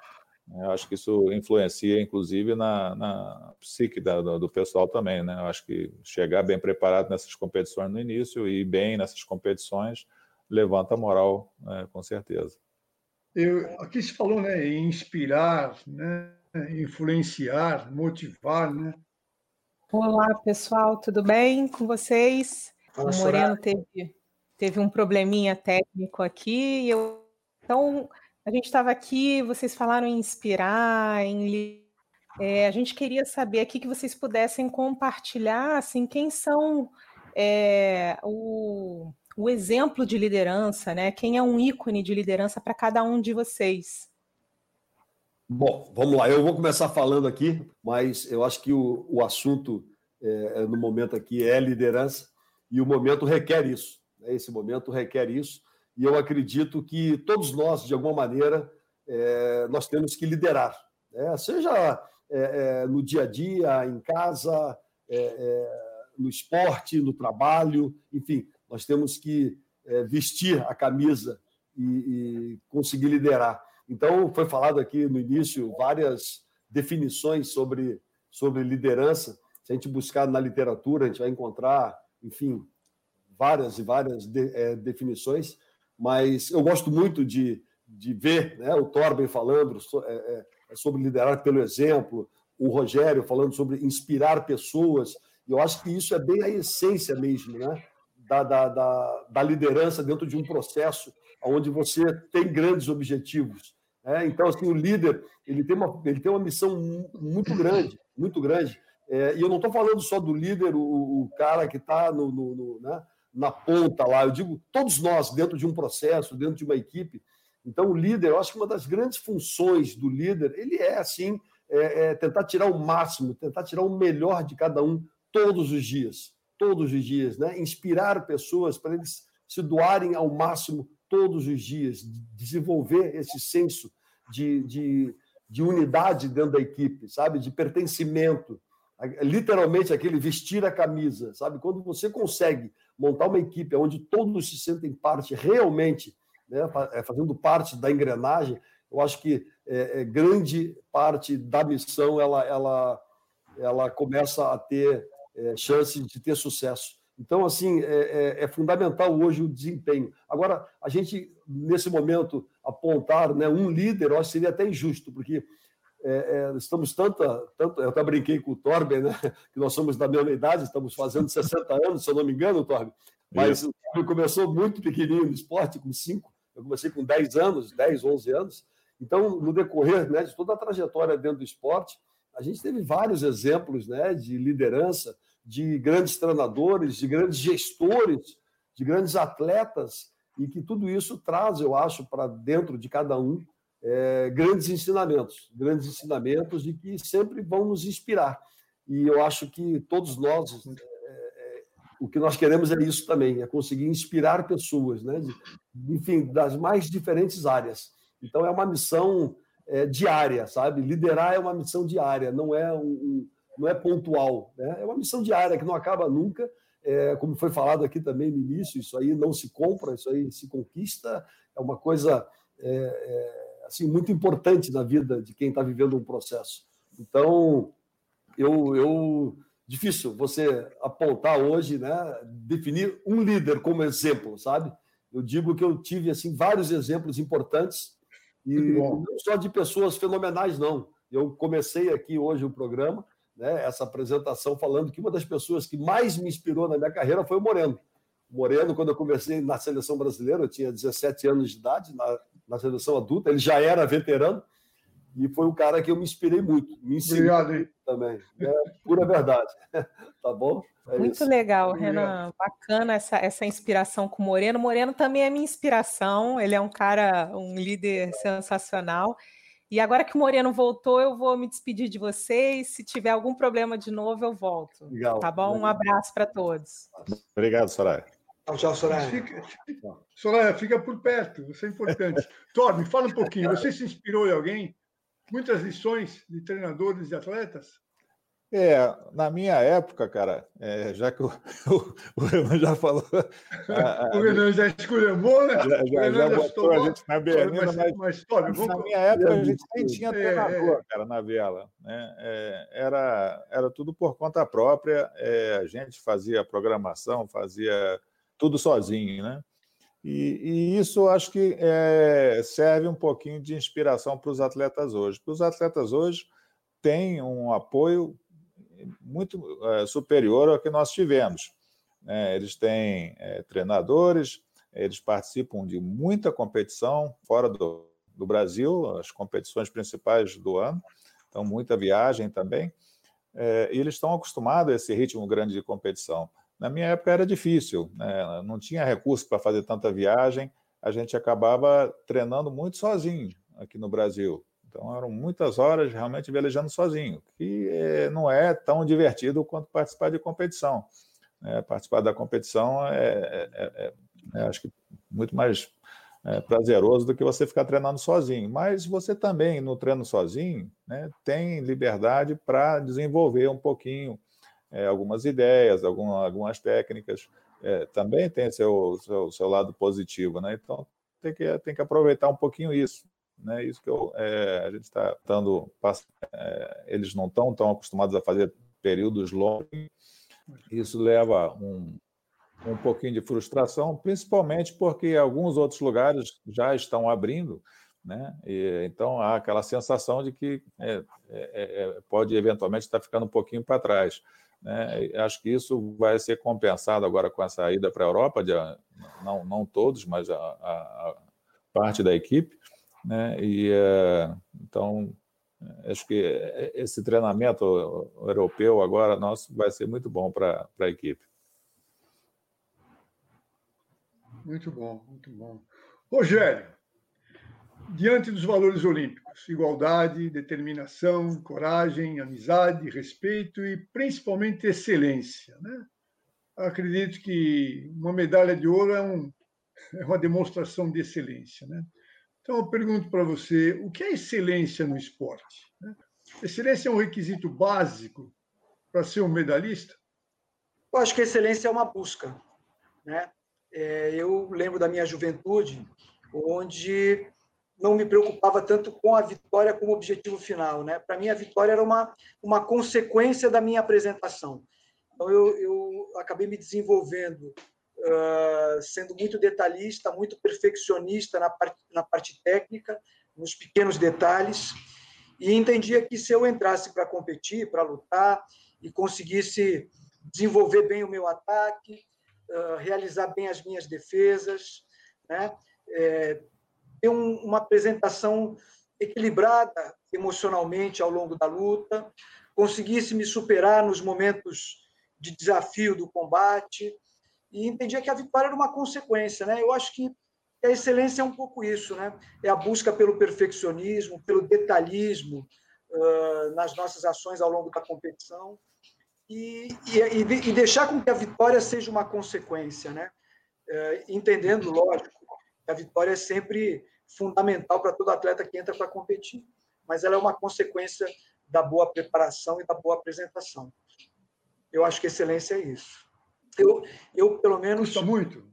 Eu acho que isso influencia, inclusive, na, na psique da, do, do, pessoal também. Né? Eu acho que chegar bem preparado nessas competições no início e bem nessas competições levanta a moral, é, com certeza. Eu, aqui se falou né, em inspirar, né, influenciar, motivar. Né? Olá, pessoal, tudo bem com vocês? o Moreno teve, teve um probleminha técnico aqui. Eu, então, a gente estava aqui, vocês falaram em inspirar, em é, a gente queria saber aqui que vocês pudessem compartilhar assim, quem são é, o, o exemplo de liderança, né? Quem é um ícone de liderança para cada um de vocês? Bom, vamos lá. Eu vou começar falando aqui, mas eu acho que o, o assunto é, no momento aqui é liderança e o momento requer isso. Né? Esse momento requer isso e eu acredito que todos nós, de alguma maneira, é, nós temos que liderar, né? seja é, é no dia a dia, em casa, é, é, no esporte, no trabalho, enfim, nós temos que vestir a camisa e, e conseguir liderar. Então, foi falado aqui no início várias definições sobre, sobre liderança. Se a gente buscar na literatura, a gente vai encontrar, enfim, várias e várias de, é, definições, mas eu gosto muito de, de ver né, o Torben falando é, é, sobre liderar pelo exemplo, o Rogério falando sobre inspirar pessoas. Eu acho que isso é bem a essência mesmo né, da, da, da, da liderança dentro de um processo onde você tem grandes objetivos. É, então, assim, o líder ele tem uma, ele tem uma missão muito grande, muito grande. É, e eu não estou falando só do líder, o, o cara que está no, no, no né, na ponta lá. Eu digo todos nós dentro de um processo, dentro de uma equipe. Então, o líder, eu acho que uma das grandes funções do líder, ele é assim, é, é tentar tirar o máximo, tentar tirar o melhor de cada um todos os dias, todos os dias, né? Inspirar pessoas para eles se doarem ao máximo todos os dias, desenvolver esse senso de, de, de unidade dentro da equipe, sabe? De pertencimento. Literalmente aquele vestir a camisa, sabe? Quando você consegue montar uma equipe onde todos se sentem parte realmente, né, é, fazendo parte da engrenagem, eu acho que é, é, grande parte da missão ela, ela, ela começa a ter é, chance de ter sucesso. Então, assim, é, é, é, fundamental hoje o desempenho. Agora, a gente, nesse momento, apontar né, um líder, eu acho que seria até injusto, porque é, é, estamos tanta, tanto, eu até brinquei com o Torben, né, que nós somos da mesma idade, estamos fazendo 60 anos, se eu não me engano, Torben, mas o Torben começou muito pequenininho no esporte, com 5, eu comecei com 10 anos, 10, 11 anos, então, no decorrer né, de toda a trajetória dentro do esporte, a gente teve vários exemplos né, de liderança, de grandes treinadores, de grandes gestores, de grandes atletas, e que tudo isso traz, eu acho, para dentro de cada um é, grandes ensinamentos, grandes ensinamentos e que sempre vão nos inspirar. E eu acho que todos nós, é, é, o que nós queremos é isso também, é conseguir inspirar pessoas, né? De, enfim, das mais diferentes áreas. Então é uma missão é, diária, sabe? Liderar é uma missão diária, não é um, um não é pontual. Né? É uma missão diária que não acaba nunca. É, como foi falado aqui também no início, isso aí não se compra, isso aí se conquista. É uma coisa é, é, assim muito importante na vida de quem está vivendo um processo. Então, eu, eu difícil você apontar hoje, né, definir um líder como exemplo, sabe? Eu digo que eu tive assim vários exemplos importantes e não só de pessoas fenomenais não. Eu comecei aqui hoje o programa né, essa apresentação falando que uma das pessoas que mais me inspirou na minha carreira foi o Moreno. O Moreno, quando eu comecei na seleção brasileira, eu tinha 17 anos de idade, na, na seleção adulta, ele já era veterano, e foi um cara que eu me inspirei muito. Me inspirei Obrigado, hein? também. É pura verdade. tá bom? É muito isso. legal, Renan. Bacana essa, essa inspiração com o Moreno. Moreno também é minha inspiração. Ele é um cara, um líder sensacional. E agora que o Moreno voltou, eu vou me despedir de vocês. Se tiver algum problema de novo, eu volto. Legal. Tá bom? Um abraço para todos. Obrigado, Soraya. Tchau, tchau, Soraya. Fica, Soraya, fica por perto, isso é importante. Torme, fala um pouquinho. Você se inspirou em alguém? Muitas lições de treinadores e atletas? É, na minha época, cara, é, já que o, o, o, Renan já falou. A, a, o Renan já esculhambou, né? Já, já, já botou a gente na berlina, mas, mas, mas, na minha época a gente nem tinha treinador, é, é. cara, na Viela. Né? É, era, era tudo por conta própria, é, a gente fazia programação, fazia tudo sozinho, né? E, e isso acho que é, serve um pouquinho de inspiração para os atletas hoje. Para os atletas hoje têm um apoio muito é, superior ao que nós tivemos. É, eles têm é, treinadores, eles participam de muita competição fora do, do Brasil, as competições principais do ano, então muita viagem também. É, e eles estão acostumados a esse ritmo grande de competição. Na minha época era difícil, né? não tinha recurso para fazer tanta viagem, a gente acabava treinando muito sozinho aqui no Brasil. Então eram muitas horas realmente velejando sozinho, que eh, não é tão divertido quanto participar de competição. Né? Participar da competição é, é, é, é acho que muito mais é, prazeroso do que você ficar treinando sozinho. Mas você também, no treino sozinho, né, tem liberdade para desenvolver um pouquinho é, algumas ideias, algumas, algumas técnicas. É, também tem seu, seu, seu, lado positivo, né? Então tem que, tem que aproveitar um pouquinho isso. Né? Isso que eu, é, a gente está dando. É, eles não estão tão acostumados a fazer períodos longos. Isso leva um, um pouquinho de frustração, principalmente porque alguns outros lugares já estão abrindo, né? E, então há aquela sensação de que é, é, é, pode eventualmente estar ficando um pouquinho para trás. Né? Acho que isso vai ser compensado agora com essa ida para a Europa, de, não, não todos, mas a, a, a parte da equipe. Né? E, é, então, acho que esse treinamento europeu agora nosso vai ser muito bom para a equipe. Muito bom, muito bom. Rogério, diante dos valores olímpicos, igualdade, determinação, coragem, amizade, respeito e principalmente excelência, né? Acredito que uma medalha de ouro é, um, é uma demonstração de excelência, né? Então eu pergunto para você, o que é excelência no esporte? Né? Excelência é um requisito básico para ser um medalhista? Eu acho que excelência é uma busca, né? é, eu lembro da minha juventude, onde não me preocupava tanto com a vitória como objetivo final. Né? Para mim, a vitória era uma, uma consequência da minha apresentação. Então, eu, eu acabei me desenvolvendo, uh, sendo muito detalhista, muito perfeccionista na parte, na parte técnica, nos pequenos detalhes, e entendia que se eu entrasse para competir, para lutar, e conseguisse desenvolver bem o meu ataque, realizar bem as minhas defesas, né? É, ter um, uma apresentação equilibrada emocionalmente ao longo da luta, conseguisse me superar nos momentos de desafio do combate e entendia que a vitória era uma consequência, né? Eu acho que a excelência é um pouco isso, né? É a busca pelo perfeccionismo, pelo detalhismo uh, nas nossas ações ao longo da competição e, e, e, deixar com que a vitória seja uma consequência, né? É, entendendo, lógico, a vitória é sempre fundamental para todo atleta que entra para competir, mas ela é uma consequência da boa preparação e da boa apresentação. Eu acho que excelência é isso. Eu, eu pelo menos. Custa muito?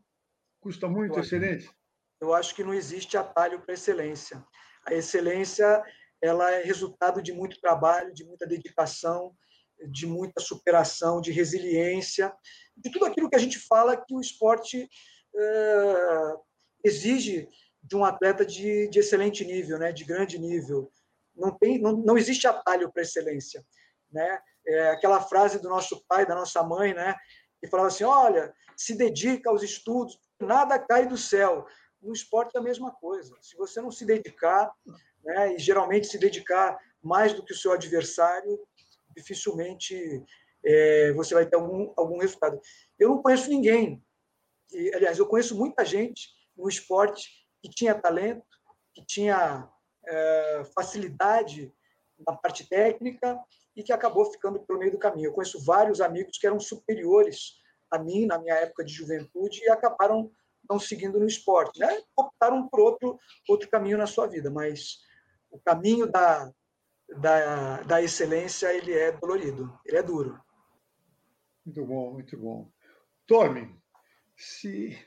Custa muito, excelente? eu acho que não existe atalho para excelência. A excelência ela é resultado de muito trabalho, de muita dedicação, de muita superação, de resiliência, de tudo aquilo que a gente fala que o esporte é, exige de um atleta de, de excelente nível, né, de grande nível. Não, tem, não, não existe atalho para excelência. Né? É aquela frase do nosso pai, da nossa mãe, né, que falava assim: olha, se dedica aos estudos, nada cai do céu. No esporte é a mesma coisa. Se você não se dedicar, né, e geralmente se dedicar mais do que o seu adversário, dificilmente é, você vai ter algum, algum resultado. Eu não conheço ninguém, e, aliás, eu conheço muita gente no esporte que tinha talento, que tinha é, facilidade na parte técnica e que acabou ficando pelo meio do caminho. Eu conheço vários amigos que eram superiores a mim na minha época de juventude e acabaram não seguindo no esporte, né? Optaram por outro outro caminho na sua vida, mas o caminho da da, da excelência ele é dolorido, ele é duro. Muito bom, muito bom. Torme, se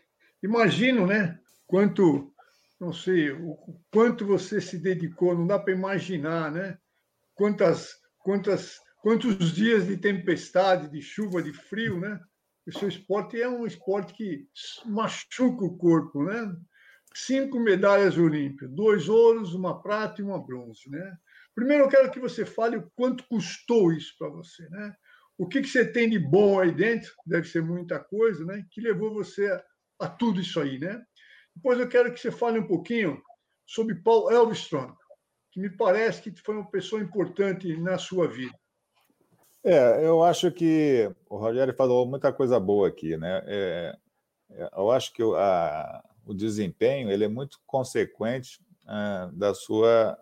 imagino, né? Quanto, não sei, o quanto você se dedicou, não dá para imaginar, né? Quantas, quantas, quantos dias de tempestade, de chuva, de frio, né? O seu esporte é um esporte que machuca o corpo, né? Cinco medalhas olímpicas, dois ouros, uma prata e uma bronze, né? Primeiro, eu quero que você fale o quanto custou isso para você, né? O que, que você tem de bom aí dentro, deve ser muita coisa, né? Que levou você a, tudo isso aí, né? Depois eu quero que você fale um pouquinho sobre Paul Elvström, que me parece que foi uma pessoa importante na sua vida. É, eu acho que o Rogério falou muita coisa boa aqui, né? É, é eu acho que a, o desempenho ele é muito consequente é, da sua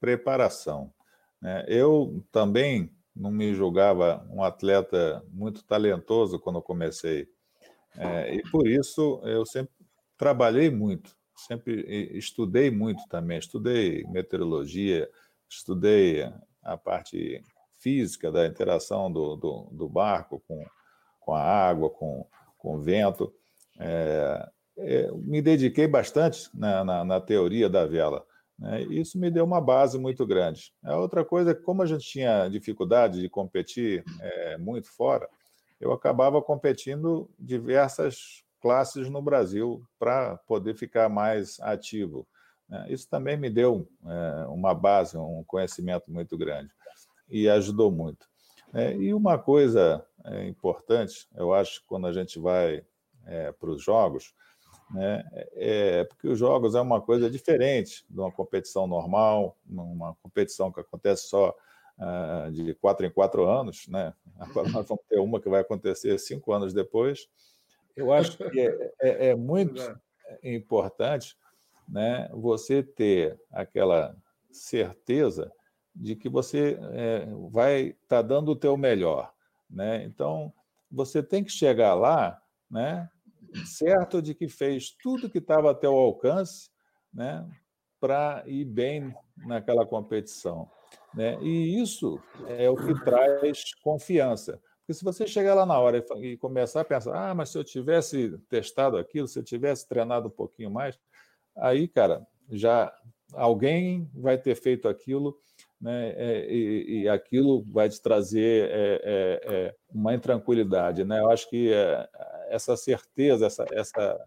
preparação. Né? Eu também não me julgava um atleta muito talentoso quando comecei. É, e por isso eu sempre trabalhei muito, sempre estudei muito também. Estudei meteorologia, estudei a parte física da interação do, do, do barco com, com a água, com, com o vento. É, é, me dediquei bastante na, na, na teoria da vela. Né? Isso me deu uma base muito grande. A outra coisa é como a gente tinha dificuldade de competir é, muito fora, eu acabava competindo diversas classes no Brasil para poder ficar mais ativo. Né? Isso também me deu é, uma base, um conhecimento muito grande e ajudou muito. É, e uma coisa é, importante, eu acho, quando a gente vai é, para os jogos, né, é, porque os jogos é uma coisa diferente de uma competição normal, uma competição que acontece só uh, de quatro em quatro anos. Né? Agora nós vamos ter uma que vai acontecer cinco anos depois. Eu acho que é, é, é muito importante né, você ter aquela certeza de que você é, vai estar tá dando o teu melhor. Né? Então, você tem que chegar lá né, certo de que fez tudo que estava a teu alcance né, para ir bem naquela competição. Né? E isso é o que traz confiança. Porque se você chegar lá na hora e começar a pensar, ah, mas se eu tivesse testado aquilo, se eu tivesse treinado um pouquinho mais, aí, cara, já alguém vai ter feito aquilo né, é, e, e, aquilo vai te trazer é, é, é uma intranquilidade. Né? Eu acho que é, essa certeza, essa, essa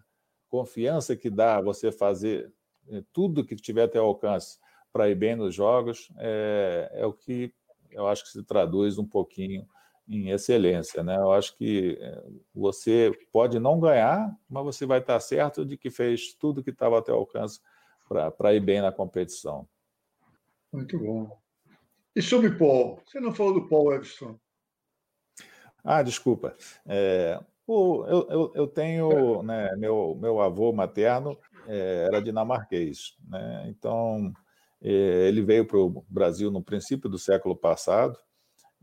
confiança que dá você fazer é, tudo que tiver até alcance para ir bem nos jogos é, é, o que eu acho que se traduz um pouquinho em excelência. Né? Eu acho que você pode não ganhar, mas você vai estar certo de que fez tudo que estava até alcance para ir bem na competição. Muito bom. E sobre Paul? Você não falou do Paul Everson? Ah, desculpa. É, o, eu, eu, eu, tenho, né, meu, meu avô materno é, era dinamarquês, né? então é, ele veio para o Brasil no princípio do século passado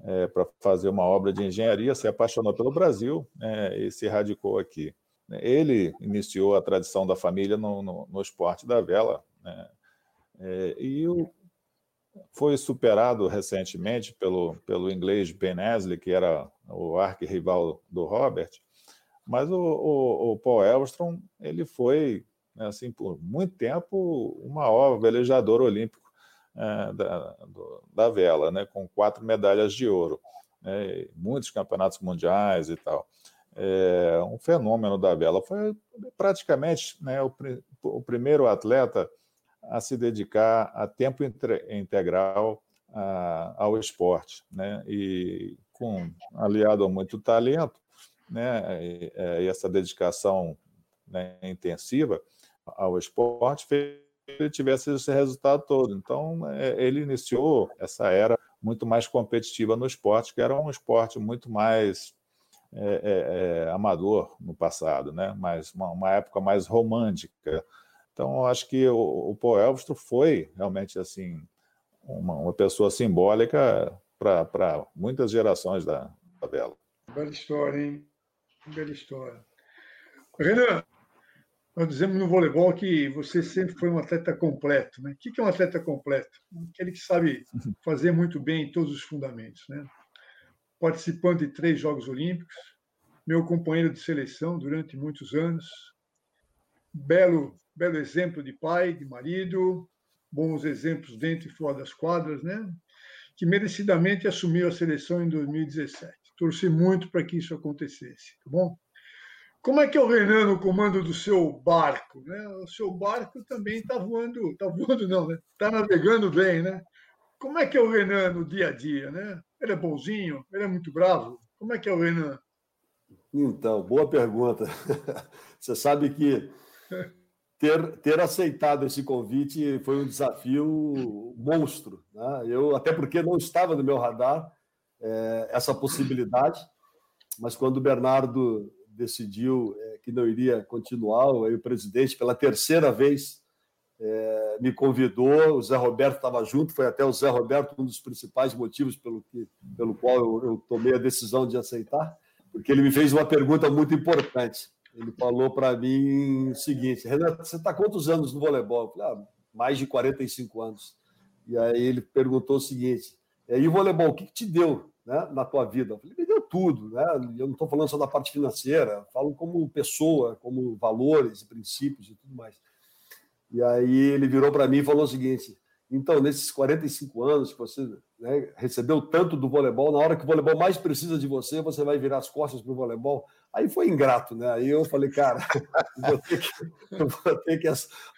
é, para fazer uma obra de engenharia, se apaixonou pelo Brasil né, e se radicou aqui. Ele iniciou a tradição da família no, no, no esporte da vela, né? É, e o, foi superado recentemente pelo, pelo inglês Ben Asley, que era o arquirrival do Robert, mas o, o, o Paul Elvstrom ele foi, né, assim, por muito tempo, o maior velejador olímpico é, da, do, da vela, né, com quatro medalhas de ouro, né, muitos campeonatos mundiais e tal. É, um fenômeno da vela. Foi praticamente né, o, o primeiro atleta a se dedicar a tempo integral a, ao esporte, né? E com aliado a muito talento, né? E, é, e essa dedicação né, intensiva ao esporte fez ele tivesse esse resultado todo. Então, é, ele iniciou essa era muito mais competitiva no esporte, que era um esporte muito mais é, é, é amador no passado, né? Mas uma, uma época mais romântica então, acho que o, o Paul Elvstro foi realmente assim uma, uma pessoa simbólica para muitas gerações da, vela. Bela história, hein? Bela história. Renan, nós dizemos no voleibol que você sempre foi um atleta completo. Né? O que é um atleta completo? Aquele que sabe fazer muito bem todos os fundamentos. Né? Participando de três Jogos Olímpicos, meu companheiro de seleção durante muitos anos, belo belo exemplo de pai, de marido, bons exemplos dentro e fora das quadras, né? Que merecidamente assumiu a seleção em 2017. Torci muito para que isso acontecesse, tá bom? Como é que é o Renan no comando do seu barco, né? O seu barco também está voando, está voando não, né? Está navegando bem, né? Como é que é o Renan no dia a dia, né? Ele é bonzinho, ele é muito bravo. Como é que é o Renan? Então, boa pergunta. Você sabe que ter, ter aceitado esse convite foi um desafio monstro. Né? Eu, até porque não estava no meu radar é, essa possibilidade, mas quando o Bernardo decidiu é, que não iria continuar, aí o presidente, pela terceira vez, é, me convidou, o Zé Roberto estava junto, foi até o Zé Roberto um dos principais motivos pelo, que, pelo qual eu, eu tomei a decisão de aceitar, porque ele me fez uma pergunta muito importante. Ele falou para mim o seguinte: Renato, você está quantos anos no voleibol? Eu falei, ah, mais de 45 anos. E aí ele perguntou o seguinte: e o voleibol, o que, que te deu né, na tua vida? Eu falei, me deu tudo. Né? Eu não estou falando só da parte financeira, falo como pessoa, como valores, princípios e tudo mais. E aí ele virou para mim e falou o seguinte: então, nesses 45 anos que você né, recebeu tanto do voleibol, na hora que o voleibol mais precisa de você, você vai virar as costas para o voleibol. Aí foi ingrato, né? Aí eu falei, cara, vou ter que, vou ter que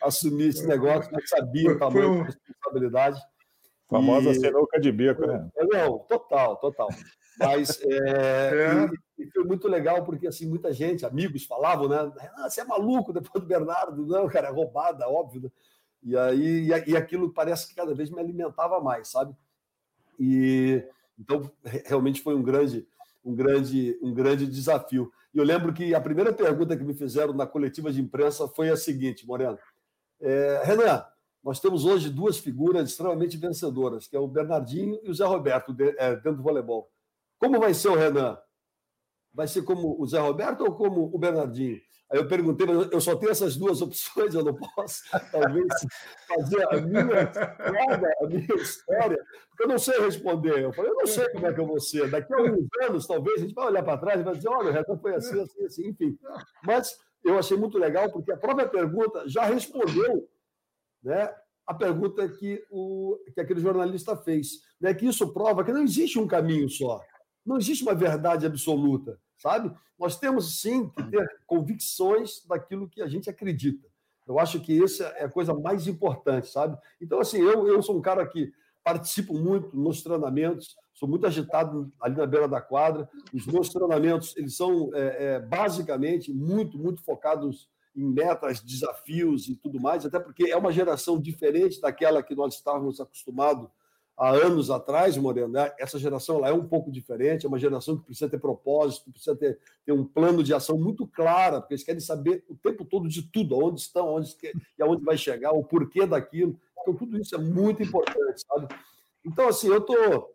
assumir esse negócio, eu sabia o tamanho da responsabilidade. Famosa e... sinuca de bico, né? Não, total, total. Mas é, é. E, e, foi muito legal, porque assim, muita gente, amigos, falavam, né? Ah, você é maluco depois do Bernardo. Não, cara, é roubada, óbvio. Né? E aí e, e aquilo parece que cada vez me alimentava mais, sabe? E então realmente foi um grande, um grande, um grande desafio. E eu lembro que a primeira pergunta que me fizeram na coletiva de imprensa foi a seguinte, Moreno. É, Renan, nós temos hoje duas figuras extremamente vencedoras, que é o Bernardinho e o Zé Roberto, é, dentro do voleibol. Como vai ser o Renan? Vai ser como o Zé Roberto ou como o Bernardinho? Aí eu perguntei, mas eu só tenho essas duas opções, eu não posso, talvez, fazer a minha história, a minha história, porque eu não sei responder. Eu falei, eu não sei como é que eu vou ser. Daqui a alguns anos, talvez, a gente vai olhar para trás e vai dizer, olha, o Renan foi assim, assim, assim, enfim. Mas eu achei muito legal, porque a própria pergunta já respondeu né, a pergunta que, o, que aquele jornalista fez. Né, que isso prova que não existe um caminho só. Não existe uma verdade absoluta, sabe? Nós temos sim que ter convicções daquilo que a gente acredita. Eu acho que essa é a coisa mais importante, sabe? Então, assim, eu, eu sou um cara que participo muito nos treinamentos, sou muito agitado ali na beira da quadra. Os meus treinamentos, eles são é, é, basicamente muito, muito focados em metas, desafios e tudo mais, até porque é uma geração diferente daquela que nós estávamos acostumados há anos atrás, Moreno, né? essa geração ela é um pouco diferente, é uma geração que precisa ter propósito, precisa ter, ter um plano de ação muito claro, porque eles querem saber o tempo todo de tudo, aonde estão, onde, e aonde vai chegar, o porquê daquilo. Então, tudo isso é muito importante, sabe? Então, assim, eu estou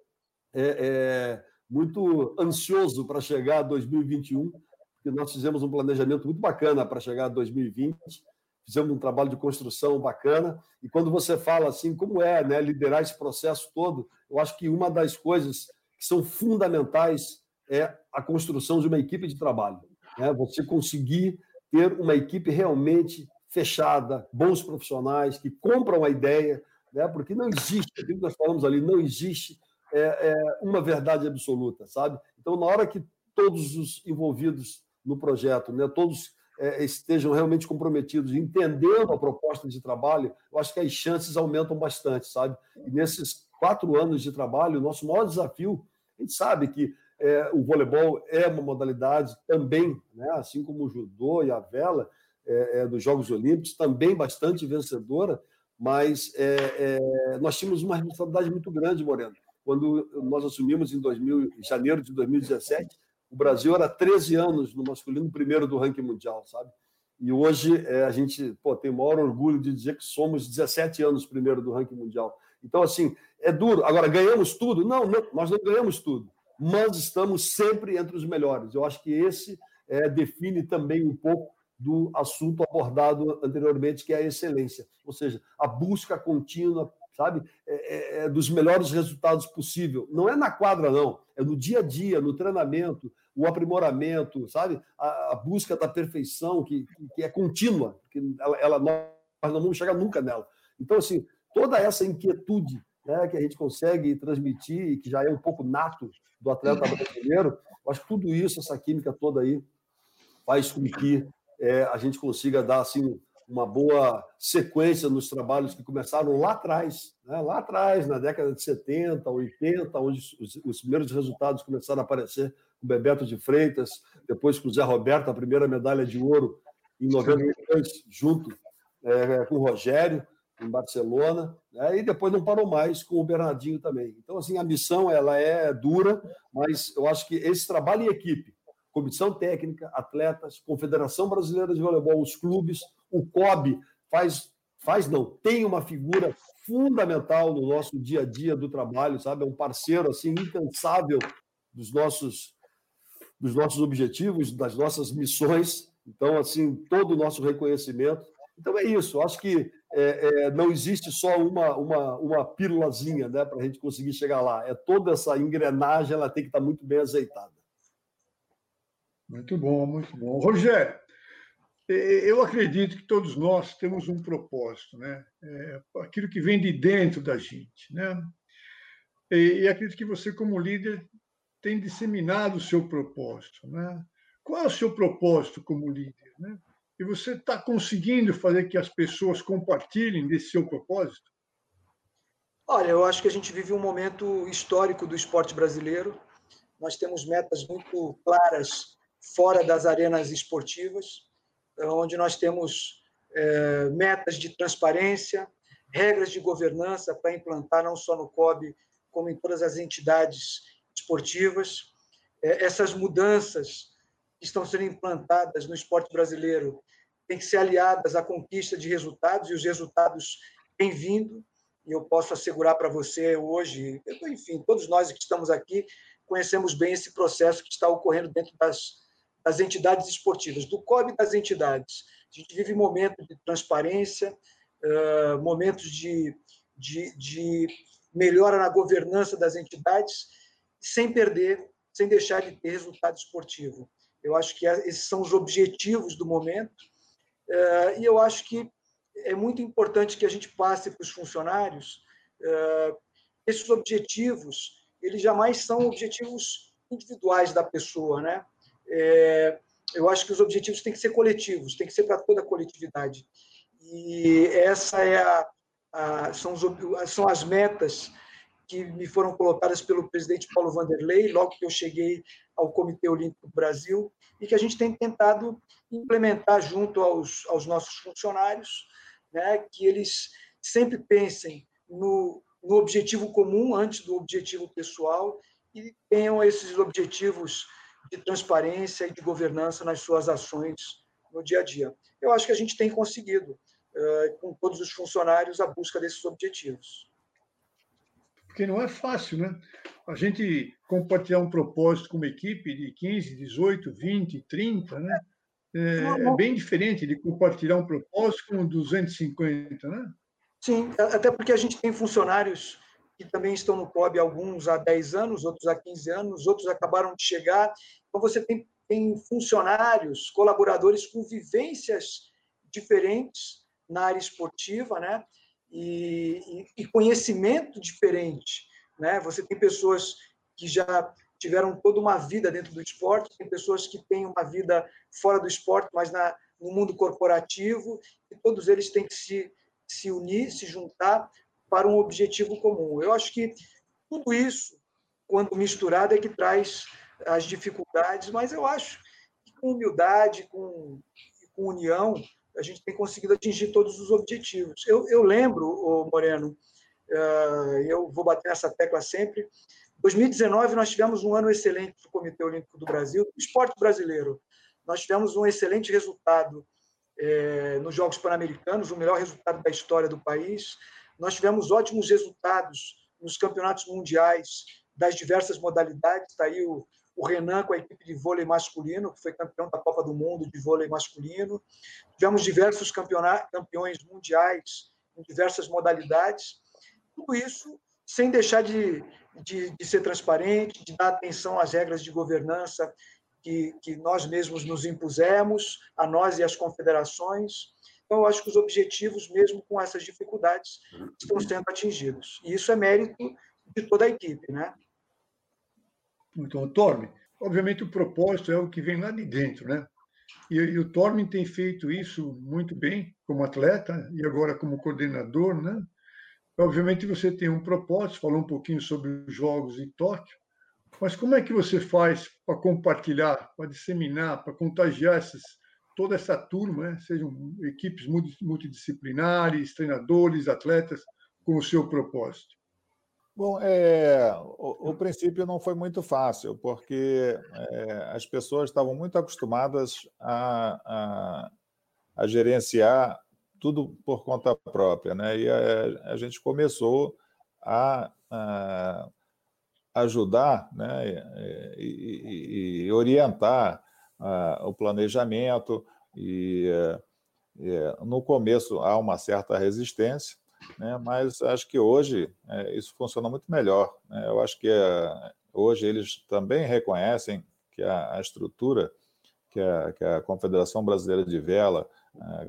é, é, muito ansioso para chegar a 2021, porque nós fizemos um planejamento muito bacana para chegar a 2020, fizemos um trabalho de construção bacana. E quando você fala assim, como é né, liderar esse processo todo, eu acho que uma das coisas que são fundamentais é a construção de uma equipe de trabalho. Né? Você conseguir ter uma equipe realmente fechada, bons profissionais que compram a ideia, né? porque não existe, aquilo que nós falamos ali, não existe é, é, uma verdade absoluta, sabe? Então, na hora que todos os envolvidos no projeto, né, todos é, estejam realmente comprometidos, entendendo a proposta de trabalho, eu acho que as chances aumentam bastante, sabe? E nesses quatro anos de trabalho, o nosso maior desafio, a gente sabe que é, o voleibol é uma modalidade também, né, assim como o judô e a vela é, é dos Jogos Olímpicos, também bastante vencedora, mas é, é, nós tínhamos uma responsabilidade muito grande, Moreno. Quando nós assumimos em, 2000, em janeiro de 2017, o Brasil era 13 anos no masculino primeiro do ranking mundial, sabe? E hoje é, a gente pô, tem o maior orgulho de dizer que somos 17 anos primeiro do ranking mundial. Então, assim, é duro. Agora, ganhamos tudo? Não, não nós não ganhamos tudo, mas estamos sempre entre os melhores. Eu acho que esse é, define também um pouco do assunto abordado anteriormente, que é a excelência, ou seja, a busca contínua sabe? É, é, é, dos melhores resultados possível. Não é na quadra, não. É no dia a dia, no treinamento, o aprimoramento, sabe? A, a busca da perfeição que, que é contínua, que ela, ela, nós não vamos chegar nunca nela. Então, assim, toda essa inquietude né, que a gente consegue transmitir e que já é um pouco nato do atleta brasileiro, acho que tudo isso, essa química toda aí, faz com que é, a gente consiga dar assim uma boa sequência nos trabalhos que começaram lá atrás, né? lá atrás, na década de 70, 80, onde os, os, primeiros resultados começaram a aparecer com o Bebeto de Freitas, depois com o Zé Roberto, a primeira medalha de ouro em 92, junto é, com o Rogério. em Barcelona, né? e depois não parou mais com o Bernardinho também. Então, assim, a missão ela é dura, mas eu acho que esse trabalho em equipe, comissão técnica, atletas, Confederação Brasileira de Voleibol, os clubes, o COB faz, faz não, tem uma figura fundamental no nosso dia a dia do trabalho, sabe? É um parceiro assim incansável dos nossos dos nossos objetivos, das nossas missões. Então, assim, todo o nosso reconhecimento. Então é isso. Acho que é, é, não existe só uma uma uma pílulazinha, né, para a gente conseguir chegar lá. É toda essa engrenagem, ela tem que estar muito bem azeitada. Muito bom, muito bom. Rogério, eu acredito que todos nós temos um propósito, né? É aquilo que vem de dentro da gente, né? E, acredito que você, como líder, tem disseminado o seu propósito, né? Qual é o seu propósito como líder, né? E você está conseguindo fazer que as pessoas compartilhem desse seu propósito? Olha, eu acho que a gente vive um momento histórico do esporte brasileiro. Nós temos metas muito claras fora das arenas esportivas, onde nós temos é, metas de transparência, regras de governança para implantar não só no COB, como em todas as entidades esportivas. É, essas mudanças que estão sendo implantadas no esporte brasileiro têm que ser aliadas à conquista de resultados, e os resultados têm vindo, e eu posso assegurar para você hoje, enfim, todos nós que estamos aqui conhecemos bem esse processo que está ocorrendo dentro das das entidades esportivas, do COB das entidades. A gente vive momentos de transparência, momentos de, de, de melhora na governança das entidades, sem perder, sem deixar de ter resultado esportivo. Eu acho que esses são os objetivos do momento, e eu acho que é muito importante que a gente passe para os funcionários esses objetivos, eles jamais são objetivos individuais da pessoa, né? É, eu acho que os objetivos têm que ser coletivos, têm que ser para toda a coletividade. E essa é a, a, são, os, são as metas que me foram colocadas pelo presidente Paulo Vanderlei, logo que eu cheguei ao Comitê Olímpico do Brasil, e que a gente tem tentado implementar junto aos, aos nossos funcionários, né, que eles sempre pensem no, no objetivo comum antes do objetivo pessoal e tenham esses objetivos de transparência e de governança nas suas ações no dia a dia. Eu acho que a gente tem conseguido, eh, com todos os funcionários, a busca desses objetivos. Porque não é fácil, né? A gente compartilhar um propósito com uma equipe de 15, 18, 20, 30, né? É, é bem diferente de compartilhar um propósito com 250, né? Sim, até porque a gente tem funcionários que também estão no COB alguns há 10 anos, outros há 15 anos, outros acabaram de chegar. Então, você tem, tem funcionários, colaboradores com vivências diferentes na área esportiva, né? E, e, e conhecimento diferente, né? Você tem pessoas que já tiveram toda uma vida dentro do esporte, tem pessoas que têm uma vida fora do esporte, mas na, no mundo corporativo, e todos eles têm que se, se unir, se juntar para um objetivo comum. Eu acho que tudo isso, quando misturado, é que traz as dificuldades, mas eu acho que com humildade, com, com união, a gente tem conseguido atingir todos os objetivos. Eu, eu lembro, Moreno, uh, eu vou bater nessa tecla sempre, 2019 nós tivemos um ano excelente para o Comitê Olímpico do Brasil, do esporte brasileiro. Nós tivemos um excelente resultado é, nos Jogos Pan-Americanos, o melhor resultado da história do país. Nós tivemos ótimos resultados nos campeonatos mundiais das diversas modalidades. Está aí o, o Renan com a equipe de vôlei masculino, que foi campeão da Copa do Mundo de vôlei masculino. Tivemos diversos campeões mundiais em diversas modalidades. Tudo isso sem deixar de, de, de, ser transparente, de dar atenção às regras de governança que, que nós mesmos nos impusemos, a nós e as confederações. Então, eu acho que os objetivos, mesmo com essas dificuldades, estão sendo atingidos. E isso é mérito de toda a equipe, né? Então, Torme, obviamente o propósito é o que vem lá de dentro, né? E, e o Torme tem feito isso muito bem como atleta e agora como coordenador, né? Obviamente você tem um propósito, falou um pouquinho sobre os Jogos em Tóquio, mas como é que você faz para compartilhar, para disseminar, para contagiar esses toda essa turma, né? sejam equipes multidisciplinares, treinadores, atletas, com o seu propósito? Bom, é, o, o, princípio não foi muito fácil, porque é, as pessoas estavam muito acostumadas a, a, a, gerenciar tudo por conta própria, né? E a, a gente começou a, a ajudar né, e, e, e orientar o planejamento. E, uh, no começo há uma certa resistência, né, mas acho que hoje uh, isso funciona muito melhor. Né? Eu acho que hoje eles também reconhecem que a, a estrutura que a, que a, Confederação Brasileira de Vela,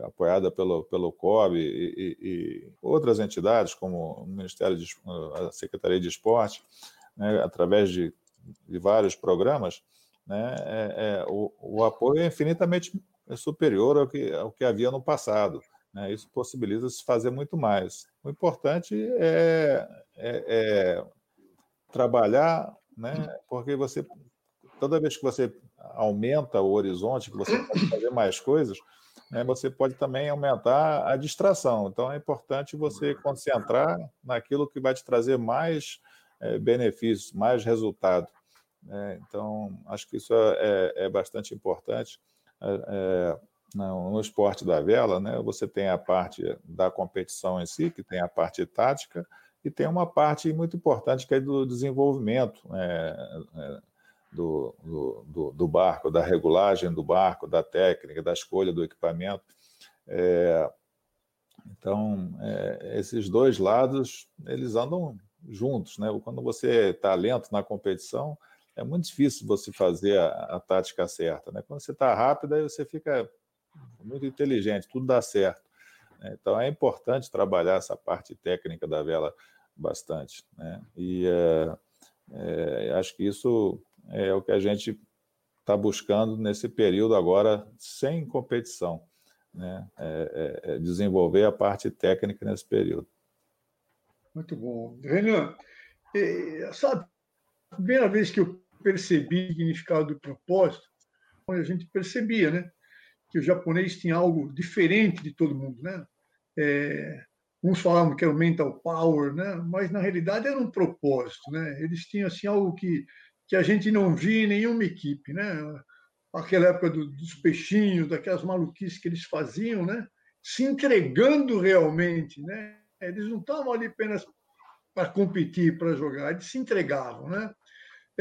apoiada pelo, pelo COB e, e, e, outras entidades, como o Ministério de, a Secretaria de Esporte, né, através de, de, vários programas, né, é, é, o, o, apoio é infinitamente superior ao que, ao que havia no passado. Né, isso possibilita se fazer muito mais. O importante é, é, é trabalhar, né, porque você toda vez que você aumenta o horizonte, que você pode fazer mais coisas, né, você pode também aumentar a distração. Então é importante você concentrar naquilo que vai te trazer mais é, benefícios, mais resultado. Né? Então, acho que isso é, é, é bastante importante. É, é no, no, esporte da vela, né, você tem a parte da competição em si, que tem a parte tática, e tem uma parte muito importante que é do desenvolvimento é, é, do, do, do, barco, da regulagem do barco, da técnica, da escolha do equipamento. É, então, é, esses dois lados, eles andam juntos, né? Quando você está lento na competição, é muito difícil você fazer a, a tática certa, né? Quando você está rápido, aí você fica muito inteligente, tudo dá certo. Né? Então é importante trabalhar essa parte técnica da vela bastante, né? E é, é, acho que isso é o que a gente está buscando nesse período agora sem competição, né? É, é, é desenvolver a parte técnica nesse período. Muito bom. Renan, sabe, a primeira vez que eu percebi o significado do propósito, a gente percebia, né? Que o japonês tinha algo diferente de todo mundo, né? É, uns falavam que era o mental power, né? Mas na realidade era um propósito, né? Eles tinham assim algo que que a gente não via em nenhuma equipe, né? Aquela época do, dos peixinhos, daquelas maluquices que eles faziam, né? Se entregando realmente, né? Eles não estavam ali apenas para competir, para jogar, eles se entregavam, né?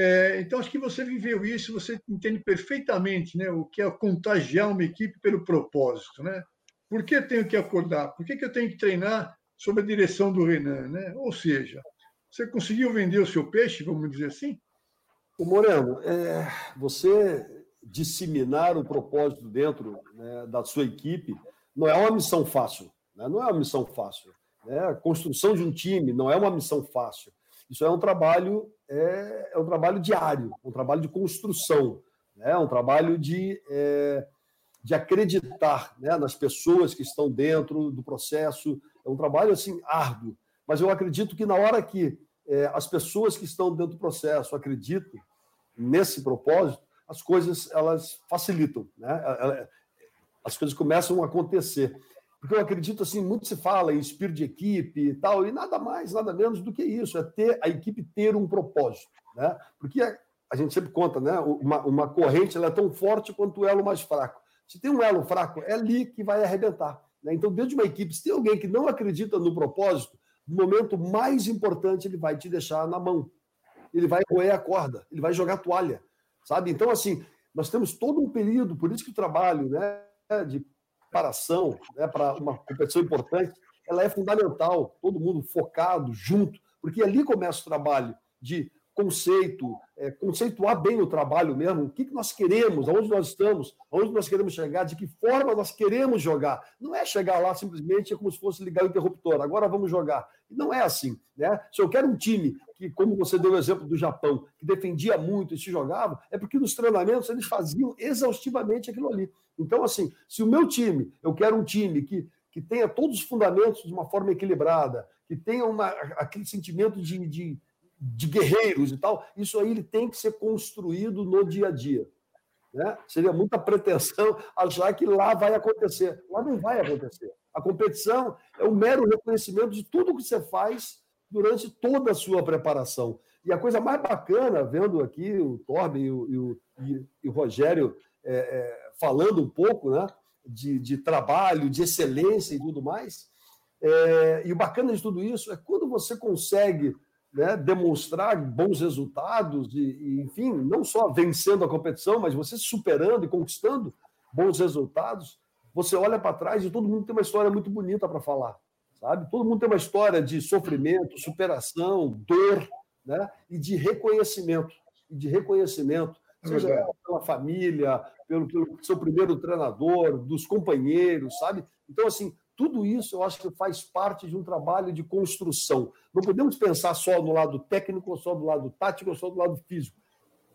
É, então, acho que você viveu isso, você entende perfeitamente né, o que é contagiar uma equipe pelo propósito. Né? Por que eu tenho que acordar? Por que, que eu tenho que treinar sob a direção do Renan? Né? Ou seja, você conseguiu vender o seu peixe, vamos dizer assim? O Moreno, é, você disseminar o propósito dentro né, da sua equipe não é uma missão fácil. Né? Não é uma missão fácil. Né? A construção de um time não é uma missão fácil. Isso é um trabalho é, é um trabalho diário, um trabalho de construção, né? um trabalho de, é, de acreditar né? nas pessoas que estão dentro do processo. É um trabalho assim árduo, mas eu acredito que na hora que é, as pessoas que estão dentro do processo acreditam nesse propósito, as coisas elas facilitam, né? As coisas começam a acontecer. Porque eu acredito assim, muito se fala em espírito de equipe e tal, e nada mais, nada menos do que isso, é ter a equipe ter um propósito, né? Porque a, gente sempre conta, né? Uma, uma corrente ela é tão forte quanto o elo mais fraco. Se tem um elo fraco, é ali que vai arrebentar. Né? Então, dentro de uma equipe, se tem alguém que não acredita no propósito, no momento mais importante, ele vai te deixar na mão. Ele vai roer a corda, ele vai jogar toalha, sabe? Então, assim, nós temos todo um período, por isso que o trabalho né, de preparação né, para uma competição importante, ela é fundamental, todo mundo focado, junto, porque ali começa o trabalho de conceito, é, conceituar bem o trabalho mesmo, o que, que nós queremos, aonde nós estamos, aonde nós queremos chegar, de que forma nós queremos jogar. Não é chegar lá simplesmente é como se fosse ligar o interruptor, agora vamos jogar. Não é assim. Né? Se eu quero um time que, como você deu o exemplo do Japão, que defendia muito e se jogava, é porque nos treinamentos eles faziam exaustivamente aquilo ali. Então, assim, se o meu time, eu quero um time que, que tenha todos os fundamentos de uma forma equilibrada, que tenha uma, aquele sentimento de, de, de guerreiros e tal, isso aí ele tem que ser construído no dia a dia. Né? Seria muita pretensão achar que lá vai acontecer. Lá não vai acontecer. A competição é um mero reconhecimento de tudo que você faz durante toda a sua preparação. E a coisa mais bacana, vendo aqui o Torben e o, e e o Rogério é, é, falando um pouco né, de, de, trabalho, de excelência e tudo mais, é, e o bacana de tudo isso é quando você consegue né, demonstrar bons resultados e, e, enfim, não só vencendo a competição, mas você superando e conquistando bons resultados, você olha para trás e todo mundo tem uma história muito bonita para falar, sabe? Todo mundo tem uma história de sofrimento, superação, dor, né? E de reconhecimento, e de reconhecimento, é seja pela família, pelo, pelo seu primeiro treinador, dos companheiros, sabe? Então, assim, tudo isso eu acho que faz parte de um trabalho de construção. Não podemos pensar só no lado técnico, só do lado tático, só do lado físico.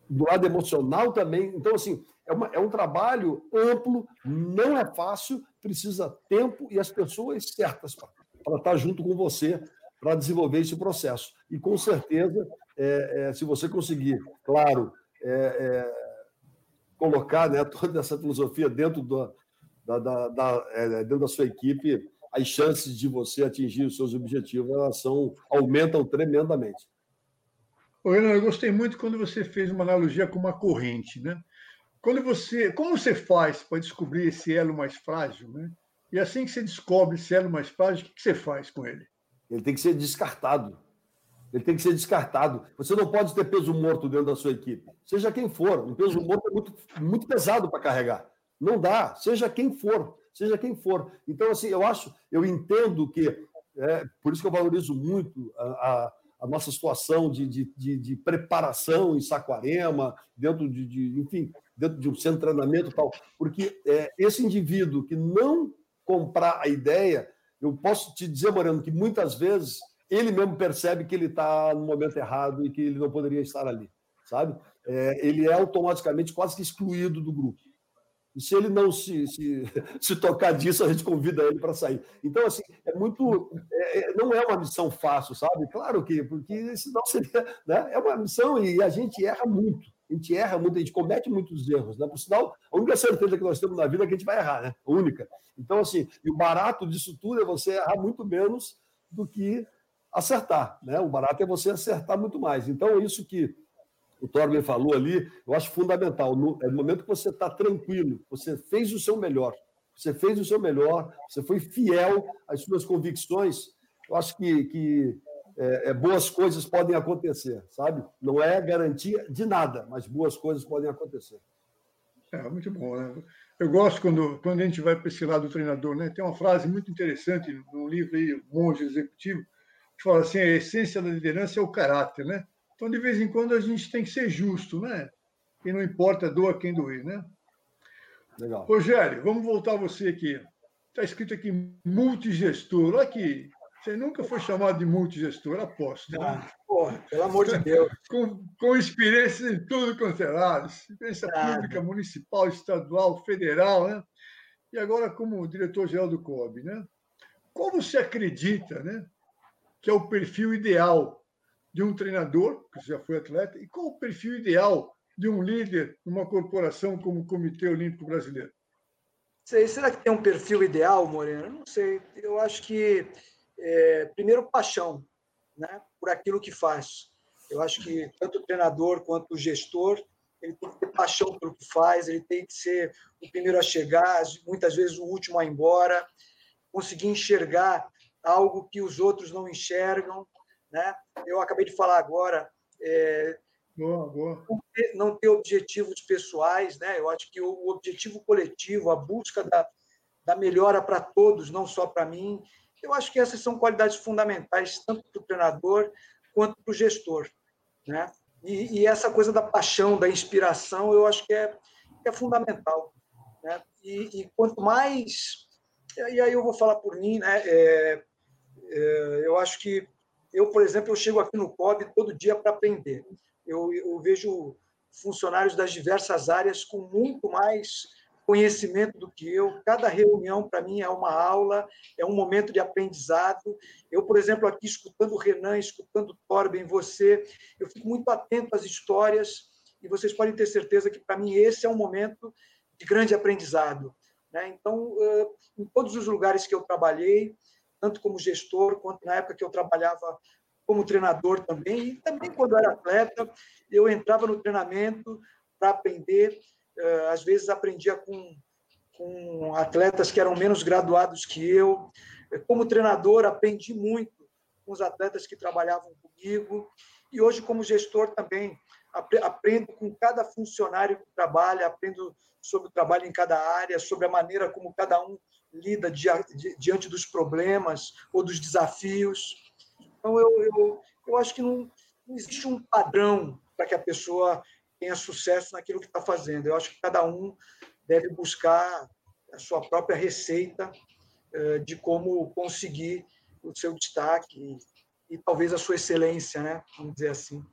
Do lado emocional também. Então, assim, é, uma, é um trabalho amplo, não é fácil, precisa tempo e as pessoas certas para estar junto com você para desenvolver esse processo. E com certeza, é, é, se você conseguir, claro, é, é colocar né, toda essa filosofia dentro do, da, da, da é, dentro da sua equipe, as chances de você atingir os seus objetivos elas são, aumentam tremendamente. Renan, eu gostei muito quando você fez uma analogia com uma corrente, né? Quando você, como você faz para descobrir esse elo mais frágil, né? E assim que você descobre esse elo mais frágil, o que você faz com ele? Ele tem que ser descartado. Ele tem que ser descartado. Você não pode ter peso morto dentro da sua equipe. Seja quem for. Um peso morto é muito, muito pesado para carregar. Não dá, seja quem for, seja quem for. Então, assim, eu acho, eu entendo que, é, por isso que eu valorizo muito a, a, a nossa situação de, de, de, de, preparação em Saquarema, dentro de, de, enfim, dentro de um centro de treinamento e tal, porque é, esse indivíduo que não comprar a ideia, eu posso te dizer, Moreno, que muitas vezes ele mesmo percebe que ele está no momento errado e que ele não poderia estar ali, sabe? É, ele é automaticamente quase que excluído do grupo. E se ele não se, se, se tocar disso, a gente convida ele para sair. Então, assim, é muito. É, é, não é uma missão fácil, sabe? Claro que, porque senão seria. Né? É uma missão e a gente erra muito. A gente erra muito, a gente comete muitos erros. Né? Por sinal, a única certeza que nós temos na vida é que a gente vai errar, né? A única. Então, assim, e o barato disso tudo é você errar muito menos do que acertar. Né? O barato é você acertar muito mais. Então, isso que o Torben falou ali, eu acho fundamental. No, é no momento que você está tranquilo, você fez o seu melhor, você fez o seu melhor, você foi fiel às suas convicções, eu acho que, que é, é, boas coisas podem acontecer, sabe? Não é garantia de nada, mas boas coisas podem acontecer. É, muito bom, né? Eu gosto quando, quando a gente vai para esse lado do treinador, né? Tem uma frase muito interessante no livro aí, Monge Executivo, que fala assim: a essência da liderança é o caráter, né? Então, de vez em quando, a gente tem que ser justo, né? E não importa doa quem doer, né? Legal. Rogério, vamos voltar a você aqui. Está escrito aqui multigestor. Olha aqui. Você nunca foi chamado de multigestor, aposto. Né? Ah, porra, pelo amor de Deus. Com, com experiência em tudo quanto é lado. Experiência ah, pública, municipal, estadual, federal, né? E agora como diretor-geral do COB, né? Qual você acredita, né? Que é o perfil ideal de um treinador, que já foi atleta, e qual o perfil ideal de um líder numa corporação como o Comitê Olímpico Brasileiro? Sei, será que tem um perfil ideal, Moreno? Não sei. Eu acho que, é, primeiro, paixão né, por aquilo que faz. Eu acho que tanto o treinador quanto o gestor ele tem que ter paixão pelo que faz, ele tem que ser o primeiro a chegar, muitas vezes o último a ir embora, conseguir enxergar algo que os outros não enxergam, né? Eu acabei de falar agora. É, boa, boa. Não, ter, não ter objetivos pessoais, né? Eu acho que o objetivo coletivo, a busca da, da melhora para todos, não só para mim, eu acho que essas são qualidades fundamentais, tanto para o treinador quanto para o gestor. Né? E, e, essa coisa da paixão, da inspiração, eu acho que é, é fundamental. Né? E, e, quanto mais. E aí eu vou falar por mim, né? É, é, eu acho que eu, por exemplo, eu chego aqui no COB todo dia para aprender. Eu, eu vejo funcionários das diversas áreas com muito mais conhecimento do que eu. Cada reunião, para mim, é uma aula, é um momento de aprendizado. Eu, por exemplo, aqui escutando o Renan, escutando o Torben, você, eu fico muito atento às histórias e vocês podem ter certeza que, para mim, esse é um momento de grande aprendizado. Né? Então, em todos os lugares que eu trabalhei, tanto como gestor, quanto na época que eu trabalhava como treinador também, e também quando era atleta, eu entrava no treinamento para aprender, às vezes aprendia com, com atletas que eram menos graduados que eu. Como treinador, aprendi muito com os atletas que trabalhavam comigo, e hoje, como gestor, também aprendo com cada funcionário que trabalha, aprendo sobre o trabalho em cada área, sobre a maneira como cada um lida diante dos problemas ou dos desafios. Então, eu, eu, eu acho que não, não existe um padrão para que a pessoa tenha sucesso naquilo que está fazendo. Eu acho que cada um deve buscar a sua própria receita eh, de como conseguir o seu destaque e, e talvez a sua excelência, né? Vamos dizer assim.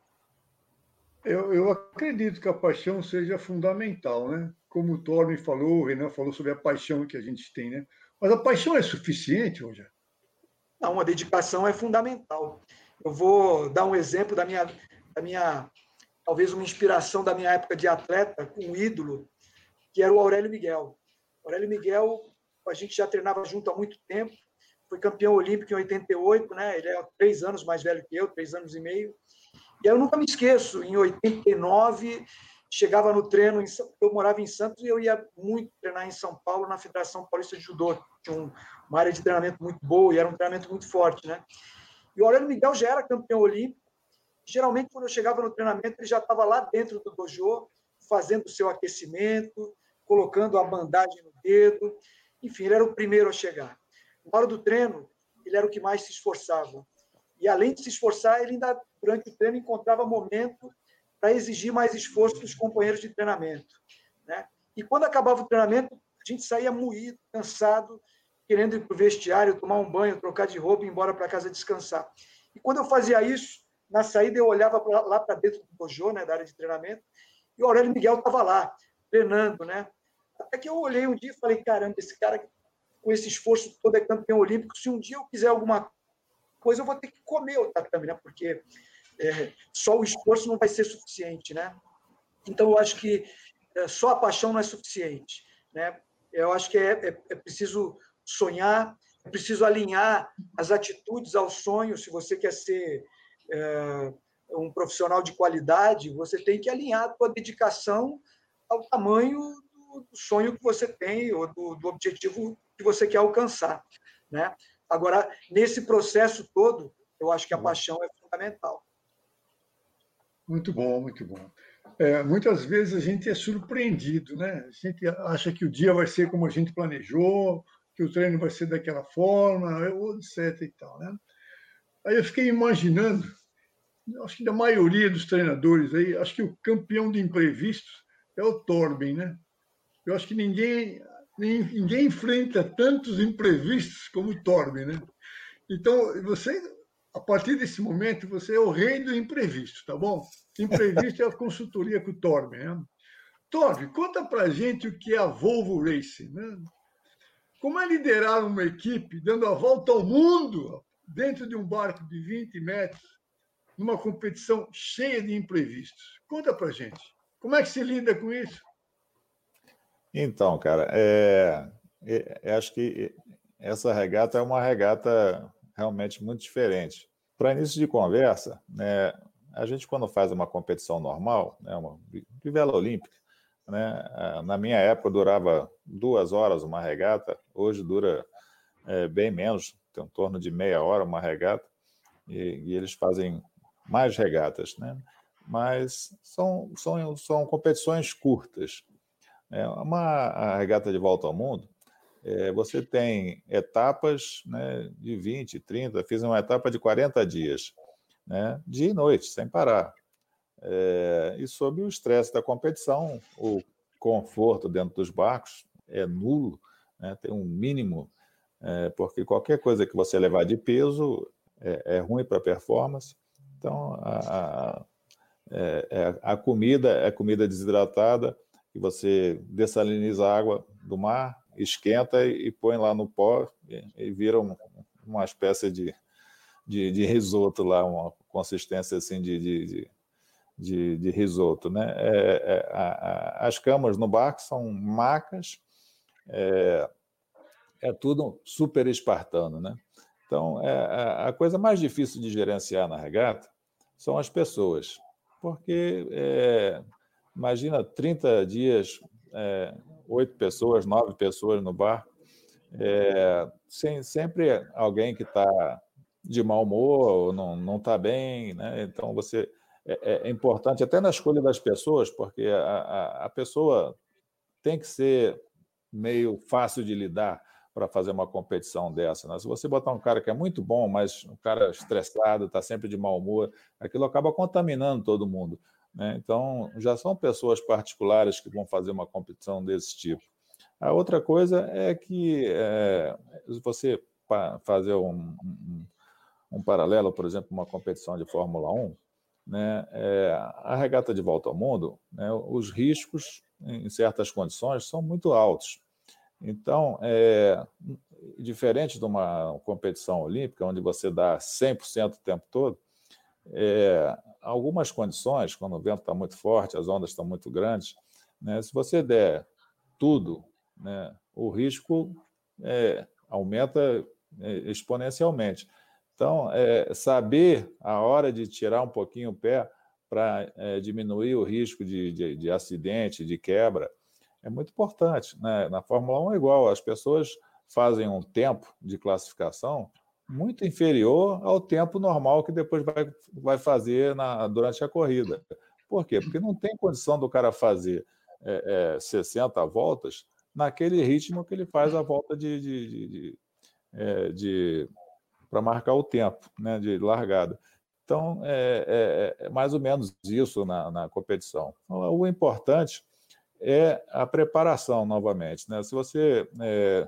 Eu, eu acredito que a paixão seja fundamental, né? Como o Torben falou, o Renan falou sobre a paixão que a gente tem, né? Mas a paixão é suficiente, Rogério? Não, a dedicação é fundamental. Eu vou dar um exemplo da minha, da minha, talvez uma inspiração da minha época de atleta, um ídolo, que era o Aurélio Miguel. O Aurélio Miguel, a gente já treinava junto há muito tempo, foi campeão olímpico em 88, né? Ele é três anos mais velho que eu, três anos e meio. E eu nunca me esqueço, em 89, chegava no treino, eu morava em Santos e eu ia muito treinar em São Paulo, na Federação Paulista de Judô. Tinha uma área de treinamento muito boa e era um treinamento muito forte, né? E o Aurélio Miguel já era campeão olímpico. Geralmente, quando eu chegava no treinamento, ele já estava lá dentro do dojo, fazendo o seu aquecimento, colocando a bandagem no dedo. Enfim, ele era o primeiro a chegar. Na hora do treino, ele era o que mais se esforçava. E além de se esforçar, ele ainda, durante o treino, encontrava momento para exigir mais esforço dos companheiros de treinamento. Né? E quando acabava o treinamento, a gente saía moído, cansado, querendo ir para o vestiário, tomar um banho, trocar de roupa e ir embora para casa descansar. E quando eu fazia isso, na saída eu olhava pra, lá para dentro do dojo, né, da área de treinamento, e o Aurélio Miguel estava lá, treinando, né? Até que eu olhei um dia e falei, caramba, esse cara com esse esforço todo é campeão olímpico, se um dia eu quiser alguma coisa eu vou ter que comer o tatame, né? Porque é, só o esforço não vai ser suficiente, né? Então eu acho que é, só a paixão não é suficiente, né? Eu acho que é, é, é preciso sonhar, é preciso alinhar as atitudes ao sonho. Se você quer ser é, um profissional de qualidade, você tem que alinhar a sua dedicação ao tamanho do, sonho que você tem ou do, do objetivo que você quer alcançar, né? Agora, nesse processo todo, eu acho que a uhum. paixão é fundamental. Muito bom, muito bom. É, muitas vezes a gente é surpreendido, né? A gente acha que o dia vai ser como a gente planejou, que o treino vai ser daquela forma, etc. e tal, né? Aí eu fiquei imaginando, acho que da maioria dos treinadores aí, acho que o campeão de imprevistos é o Torben, né? Eu acho que ninguém ninguém enfrenta tantos imprevistos como o Torben, né? Então, você, a partir desse momento, você é o rei do imprevisto, tá bom? Imprevisto é a consultoria com o Torben, né? Torben, conta pra gente o que é a Volvo Racing, né? Como é liderar uma equipe dando a volta ao mundo dentro de um barco de 20 metros, numa competição cheia de imprevistos? Conta pra gente. Como é que se lida com isso? Então, cara, é, é, acho que essa regata é uma regata realmente muito diferente. Para início de conversa, né, a gente quando faz uma competição normal, né, uma vela olímpica, né, na minha época durava duas horas uma regata, hoje dura é, bem menos, tem em torno de meia hora uma regata, e, e eles fazem mais regatas, né? mas são, são, são competições curtas. É uma regata de volta ao mundo, é, você tem etapas né, de 20, 30, fiz uma etapa de 40 dias, né, dia e noite, sem parar. É, e sob o estresse da competição, o conforto dentro dos barcos é nulo, né, tem um mínimo, é, porque qualquer coisa que você levar de peso é, é ruim para a performance. Então, a, a, é, é, a comida é comida desidratada, que você dessaliniza a água do mar, esquenta e põe lá no pó e, vira um, uma espécie de, de, de, risoto lá, uma consistência assim de, de, de, de risoto. Né? É, é, a, a, as camas no barco são macas, é, é tudo super espartano. Né? Então, é, a coisa mais difícil de gerenciar na regata são as pessoas, porque é, imagina 30 dias, é, oito pessoas, nove pessoas no barco, é, sem, sempre alguém que está de mau humor ou não está bem, né? então você é, é, importante até na escolha das pessoas, porque a, a, a pessoa tem que ser meio fácil de lidar para fazer uma competição dessa. Né? Se você botar um cara que é muito bom, mas um cara estressado, está sempre de mau humor, aquilo acaba contaminando todo mundo. Né? Então, já são pessoas particulares que vão fazer uma competição desse tipo. A outra coisa é que é, você fazer um, um, um, paralelo, por exemplo, uma competição de Fórmula 1, né, é, a regata de volta ao mundo, né, os riscos em certas condições são muito altos. Então, é, diferente de uma competição olímpica, onde você dá 100% o tempo todo, é, algumas condições, quando o vento está muito forte, as ondas estão muito grandes, né, se você der tudo, né, o risco é, aumenta é, exponencialmente. Então, é, saber a hora de tirar um pouquinho o pé para é, diminuir o risco de, de, de acidente, de quebra, é muito importante. Né? Na Fórmula 1 é igual, as pessoas fazem um tempo de classificação muito inferior ao tempo normal que depois vai, vai fazer na, durante a corrida. Por quê? Porque não tem condição do cara fazer é, é, 60 voltas naquele ritmo que ele faz a volta de, de, de, de, é, de para marcar o tempo né, de largada. Então, é, é, é, mais ou menos isso na, na competição. O importante é a preparação novamente. Né? Se você é,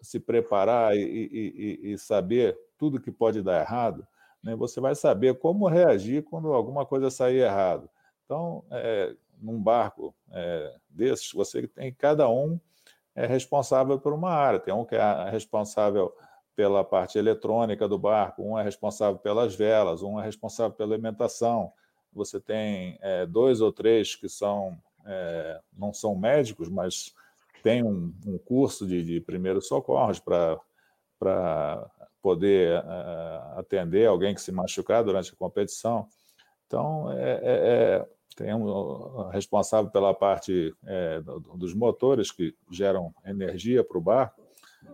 se preparar e, e, e, saber tudo que pode dar errado, né, você vai saber como reagir quando alguma coisa sair errado. Então, é, num barco é, desses, você tem cada um é responsável por uma área. Tem um que é responsável pela parte eletrônica do barco, um é responsável pelas velas, um é responsável pela alimentação. Você tem é, dois ou três que são é, não são médicos, mas têm um, um curso de, de primeiros socorros para poder uh, atender alguém que se machucar durante a competição. Então, é, é, é tem um responsável pela parte é, dos motores que geram energia para o barco.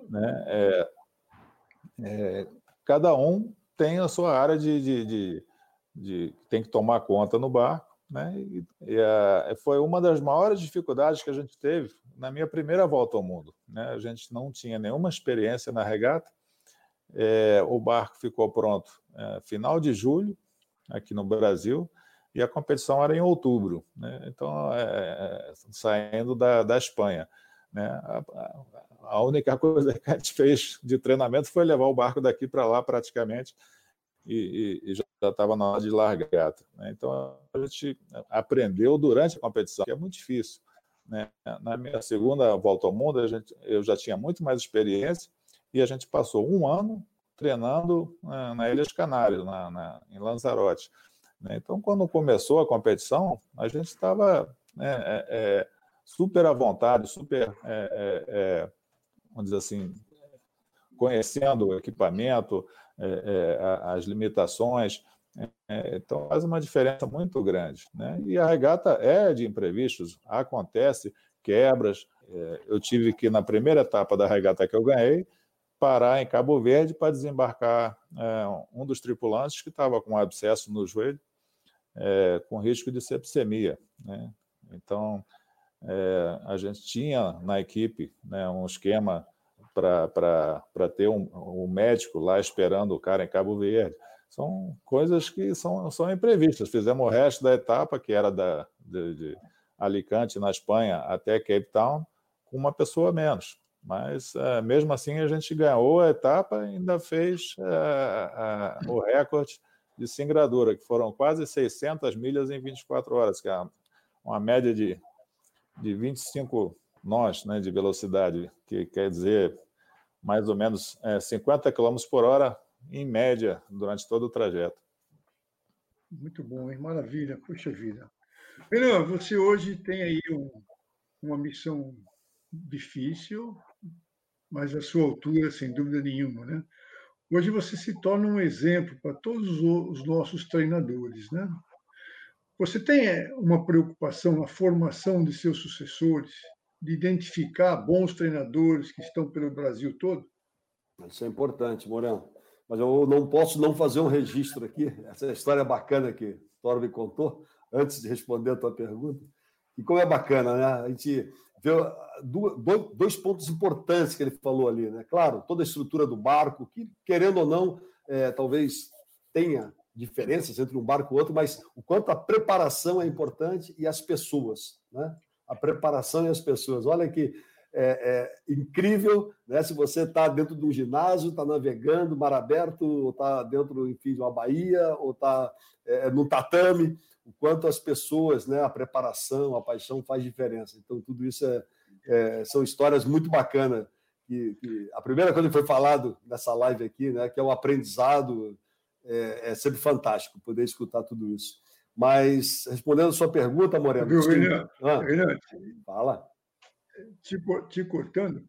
Né? É, é, cada um tem a sua área de, de, de, de, tem que tomar conta no barco. Né? E, e a, foi uma das maiores dificuldades que a gente teve na minha primeira volta ao mundo. Né? A gente não tinha nenhuma experiência na regata. É, o barco ficou pronto é, final de julho, aqui no Brasil, e a competição era em outubro. Né? Então, é, é saindo da, da Espanha. Né? A, a, única coisa que a gente fez de treinamento foi levar o barco daqui para lá, praticamente, e, e, e já estava na hora de largata. Né? Então, a gente aprendeu durante a competição, que é muito difícil. Né? Na minha segunda volta ao mundo, a gente, eu já tinha muito mais experiência e a gente passou um ano treinando na, na Ilhas Canárias, na, na, em Lanzarote. Né? Então, quando começou a competição, a gente estava né, é, é, super à vontade, super, é, é, é vamos dizer assim, conhecendo o equipamento, é, as limitações. Então, faz uma diferença muito grande. Né? E a regata é de imprevistos, acontece quebras. eu tive que, na primeira etapa da regata que eu ganhei, parar em Cabo Verde para desembarcar é, um dos tripulantes que estava com um abscesso no joelho, é, com risco de sepsemia. Né? Então, é, a gente tinha na equipe né, um esquema para ter um, um, médico lá esperando o cara em Cabo Verde. São coisas que são, são imprevistas. Fizemos o resto da etapa, que era da, de, de Alicante, na Espanha, até Cape Town, com uma pessoa menos. Mas, é, mesmo assim, a gente ganhou a etapa e ainda fez é, o recorde de singradura, que foram quase 600 milhas em 24 horas, que é uma média de, de 25 nós né, de velocidade, que quer dizer mais ou menos é, 50 km por hora em média durante todo o trajeto. Muito bom, hein? Maravilha, puxa vida. Renan, você hoje tem aí um, uma missão difícil, mas à sua altura, sem dúvida nenhuma, né? Hoje você se torna um exemplo para todos os nossos treinadores, né? Você tem é, uma preocupação na formação de seus sucessores, de identificar bons treinadores que estão pelo Brasil todo? Isso é importante, Moreno. Mas eu não posso não fazer um registro aqui. Essa história bacana que Toro me contou, antes de responder a tua pergunta. E como é bacana, né? A gente vê dois pontos importantes que ele falou ali, né? Claro, toda a estrutura do barco, que, querendo ou não, é, talvez tenha diferenças entre um barco e outro, mas o quanto a preparação é importante e as pessoas, né? A preparação e as pessoas. Olha que é, é incrível, né? Se você está dentro de um ginásio, está navegando, mar aberto, ou está dentro, enfim, de uma baía, ou está é, no tatame, o quanto as pessoas, né? A preparação, a paixão faz diferença. Então, tudo isso é, é são histórias muito bacanas. Que, que, a primeira coisa que foi falado nessa live aqui, né? Que é o aprendizado, é, é sempre fantástico poder escutar tudo isso. Mas, respondendo a sua pergunta, Moreno. Viu, Renan, ah, Renan, fala te, te cortando,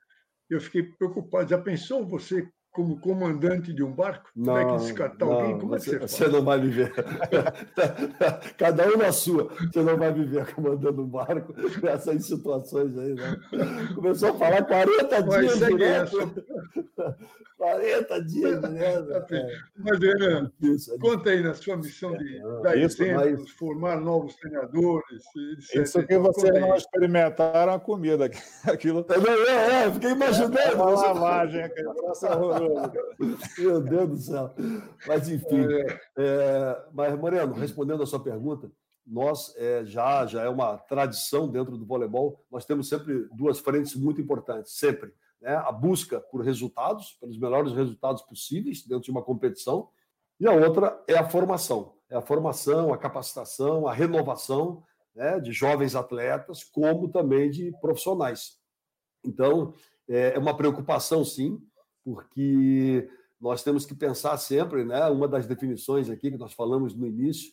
eu fiquei preocupado. Já pensou você como comandante de um barco? Não, Como é que descartar não, alguém? Como você, é que você, você não vai viver. Cada um na sua. Você não vai viver comandando um barco nessas situações aí, né? Começou a falar 40 dias direto. Essa... 40 dias direto. É. Mas, Renan, isso, conta aí na sua missão de é, dar isso, exemplos, mas... formar novos treinadores. Etc. Isso que vocês não experimentaram a comida. Aquilo... É, é, é, fiquei imaginando. É uma lavagem, aquele Meu Deus do céu. Mas, enfim. É. é, mas, Moreno, respondendo a sua pergunta, nós é, já, já é uma tradição dentro do voleibol, nós temos sempre duas frentes muito importantes, sempre. Né? A busca por resultados, pelos melhores resultados possíveis dentro de uma competição, e a outra é a formação. É a formação, a capacitação, a renovação né, de jovens atletas, como também de profissionais. Então, é, é uma preocupação, sim, porque nós temos que pensar sempre, né? Uma das definições aqui que nós falamos no início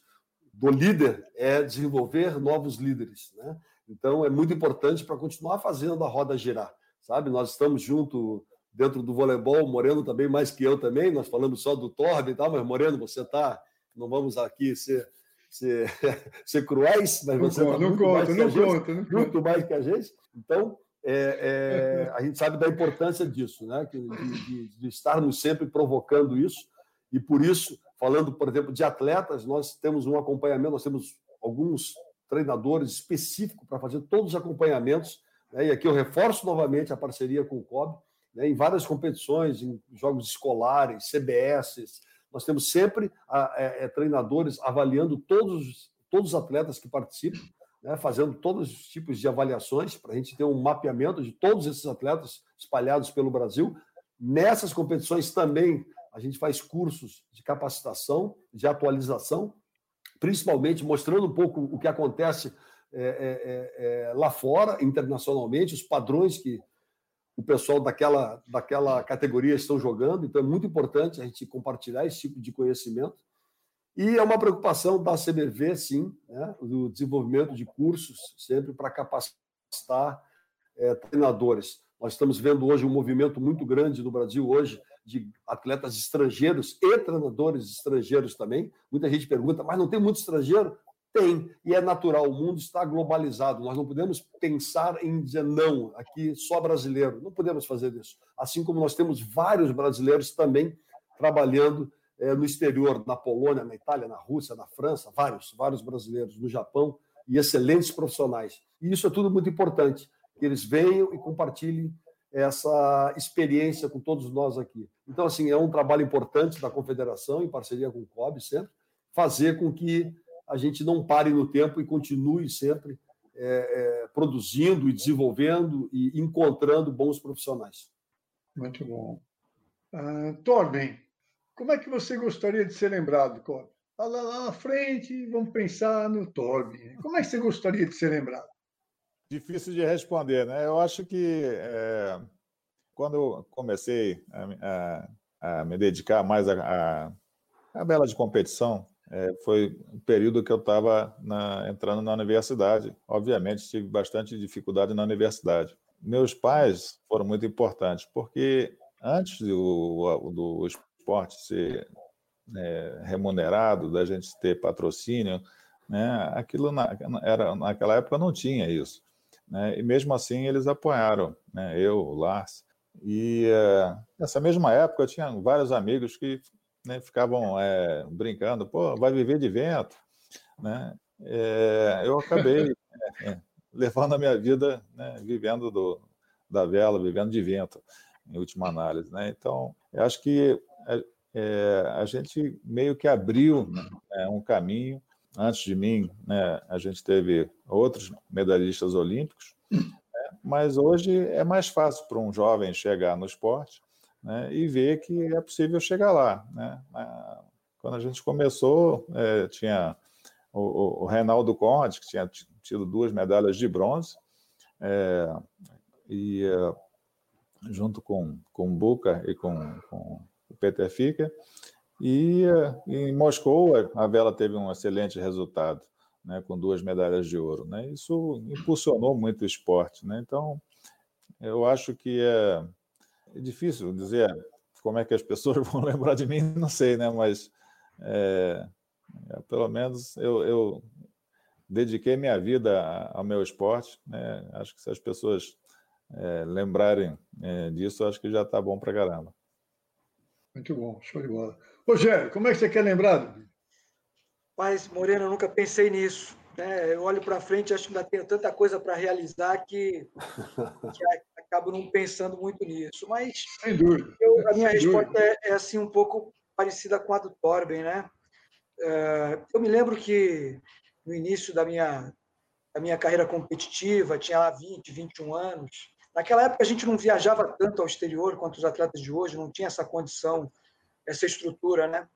do líder é desenvolver novos líderes, né? Então é muito importante para continuar fazendo a roda girar, sabe? Nós estamos junto dentro do voleibol, Moreno também mais que eu também. Nós falamos só do Torbe e tal, mas Moreno, você está, não vamos aqui ser ser, ser cruéis, mas você está conta, não que conta, não muito mais que a gente. Então, é, é, a gente sabe da importância disso, né? de, de, de, estarmos sempre provocando isso. E por isso, falando, por exemplo, de atletas, nós temos um acompanhamento, nós temos alguns treinadores específicos para fazer todos os acompanhamentos. Né? E aqui eu reforço novamente a parceria com o COB, né? em várias competições, em jogos escolares, CBS. Nós temos sempre a, é, é, treinadores avaliando todos, todos os atletas que participam né, fazendo todos os tipos de avaliações para a gente ter um mapeamento de todos esses atletas espalhados pelo Brasil. Nessas competições também a gente faz cursos de capacitação, de atualização, principalmente mostrando um pouco o que acontece é, é, é, é lá fora, internacionalmente, os padrões que o pessoal daquela, daquela categoria estão jogando. Então é muito importante a gente compartilhar esse tipo de conhecimento. E é uma preocupação da CBV, sim, né, do desenvolvimento de cursos, sempre para capacitar é, treinadores. Nós estamos vendo hoje um movimento muito grande no Brasil hoje de atletas estrangeiros e treinadores estrangeiros também. Muita gente pergunta, mas não tem muito estrangeiro? Tem, e é natural, o mundo está globalizado. Nós não podemos pensar em dizer não, aqui só brasileiro. Não podemos fazer isso. Assim como nós temos vários brasileiros também trabalhando é, no exterior, na Polônia, na Itália, na Rússia, na França, vários, vários brasileiros, no Japão, e excelentes profissionais. E isso é tudo muito importante, que eles venham e compartilhem essa experiência com todos nós aqui. Então, assim, é um trabalho importante da Confederação, em parceria com o COB, sempre, fazer com que a gente não pare no tempo e continue sempre é, é, produzindo e desenvolvendo e encontrando bons profissionais. Muito bom. Uh, Torben, como é que você gostaria de ser lembrado, Cobb? Lá, lá na frente, vamos pensar no Torben. Como é que você gostaria de ser lembrado? Difícil de responder, né? Eu acho que é, quando eu comecei a, a, a, me dedicar mais à bela de competição, é, foi o período que eu estava entrando na universidade. Obviamente, tive bastante dificuldade na universidade. Meus pais foram muito importantes, porque antes do, do esporte ser é, remunerado, da gente ter patrocínio, né, aquilo na, era, naquela época não tinha isso. Né, e mesmo assim eles apoiaram, né, eu, o Lars. E é, nessa mesma época eu tinha vários amigos que né, ficavam é, brincando, pô, vai viver de vento. Né? É, eu acabei é, levando a minha vida né, vivendo do, da vela, vivendo de vento, em última análise. Né? Então, eu acho que é, a gente meio que abriu né, um caminho. Antes de mim, né, a gente teve outros medalhistas olímpicos, né, mas hoje é mais fácil para um jovem chegar no esporte né, e ver que é possível chegar lá. Né? Quando a gente começou, é, tinha o, o, Reinaldo Conde, que tinha tido duas medalhas de bronze, é, e é, junto com, com Buca e com, com o Peter. E em Moscou, a vela teve um excelente resultado, né, com duas medalhas de ouro. Né? Isso impulsionou muito o esporte. Né? Então, eu acho que é, é, difícil dizer como é que as pessoas vão lembrar de mim, não sei, né? mas é, é, pelo menos eu, eu, dediquei minha vida ao meu esporte. Né? Acho que se as pessoas é, lembrarem disso, acho que já está bom para caramba. Muito bom, show de bola. Rogério, como é que você quer lembrar? Paz, Moreno, eu nunca pensei nisso. Né? Eu olho para frente e acho que ainda tenho tanta coisa para realizar que, que, acabo não pensando muito nisso. Mas Sem dúvida. Eu, a minha Sem resposta é, é, assim um pouco parecida com a do Torben. Né? É, eu me lembro que no início da minha, da minha carreira competitiva, tinha lá 20, 21 anos, Naquela época a gente não viajava tanto ao exterior quanto os atletas de hoje, não tinha essa condição, essa estrutura, né?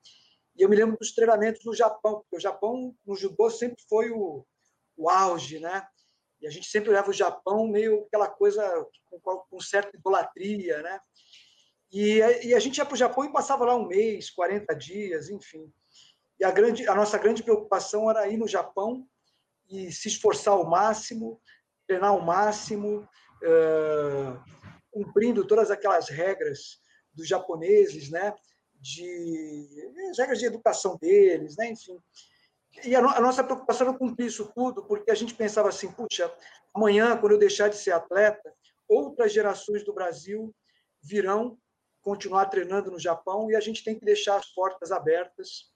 E eu me lembro dos treinamentos no Japão, porque o Japão no judô sempre foi o, o auge, né? E a gente sempre leva o Japão meio aquela coisa com, com certa idolatria, né? E, e a gente ia para o Japão e passava lá um mês, 40 dias, enfim. E a, grande, a nossa grande preocupação era ir no Japão e se esforçar ao máximo, treinar ao máximo, cumprindo todas aquelas regras dos japoneses, né? De as regras de educação deles, né? Enfim. E a, a nossa preocupação era cumprir isso tudo, porque a gente pensava assim, puxa, amanhã, quando eu deixar de ser atleta, outras gerações do Brasil virão continuar treinando no Japão e a gente tem que deixar as portas abertas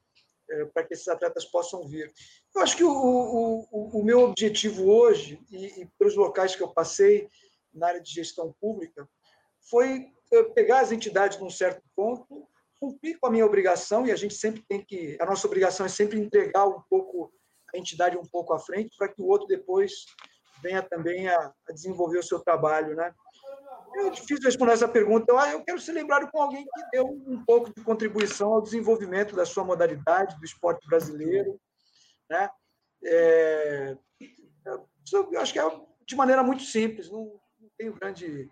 é, para que esses atletas possam vir. Eu acho que o, o, o meu objetivo hoje, e, e pelos locais que eu passei, na área de gestão pública foi eh, pegar as entidades num certo ponto, cumprir com a minha obrigação, e a gente sempre tem que. A nossa obrigação é sempre entregar um pouco a entidade um pouco à frente, para que o outro depois venha também a, a desenvolver o seu trabalho. Né? É difícil responder essa pergunta. Eu, eu quero ser lembrado com alguém que deu um pouco de contribuição ao desenvolvimento da sua modalidade, do esporte brasileiro. Né? É, eu acho que é de maneira muito simples. Não, tenho grande,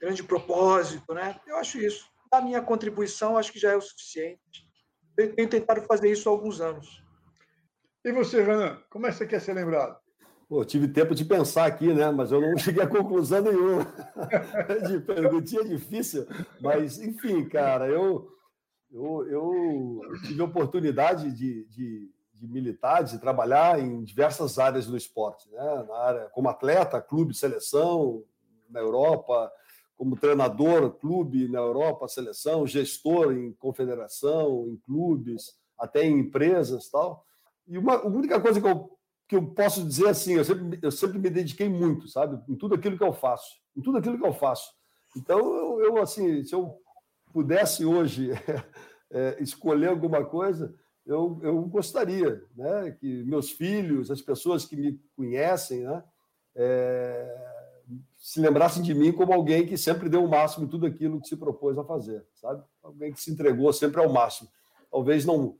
grande propósito, né? Eu acho isso. A minha contribuição, acho que já é o suficiente. Eu tenho tentado fazer isso há alguns anos. E você, Renan, como é que você quer ser lembrado? Pô, tive tempo de pensar aqui, né? Mas eu não cheguei a conclusão nenhuma. de perguntinha difícil. Mas, enfim, cara, eu, eu, eu tive a oportunidade de, de, de militar, de trabalhar em diversas áreas do esporte, né? Na área como atleta, clube, seleção, na Europa, como treinador, clube na Europa, seleção, gestor em confederação, em clubes, até em empresas tal. E uma a única coisa que eu, que eu posso dizer assim, eu sempre, eu sempre me dediquei muito, sabe, em tudo aquilo que eu faço, em tudo aquilo que eu faço. Então, eu, eu assim, se eu pudesse hoje é, escolher alguma coisa, eu, eu gostaria, né, que meus filhos, as pessoas que me conhecem, né, é, se lembrassem de mim como alguém que sempre deu o máximo em tudo aquilo que se propôs a fazer, sabe? Alguém que se entregou sempre ao máximo. Talvez não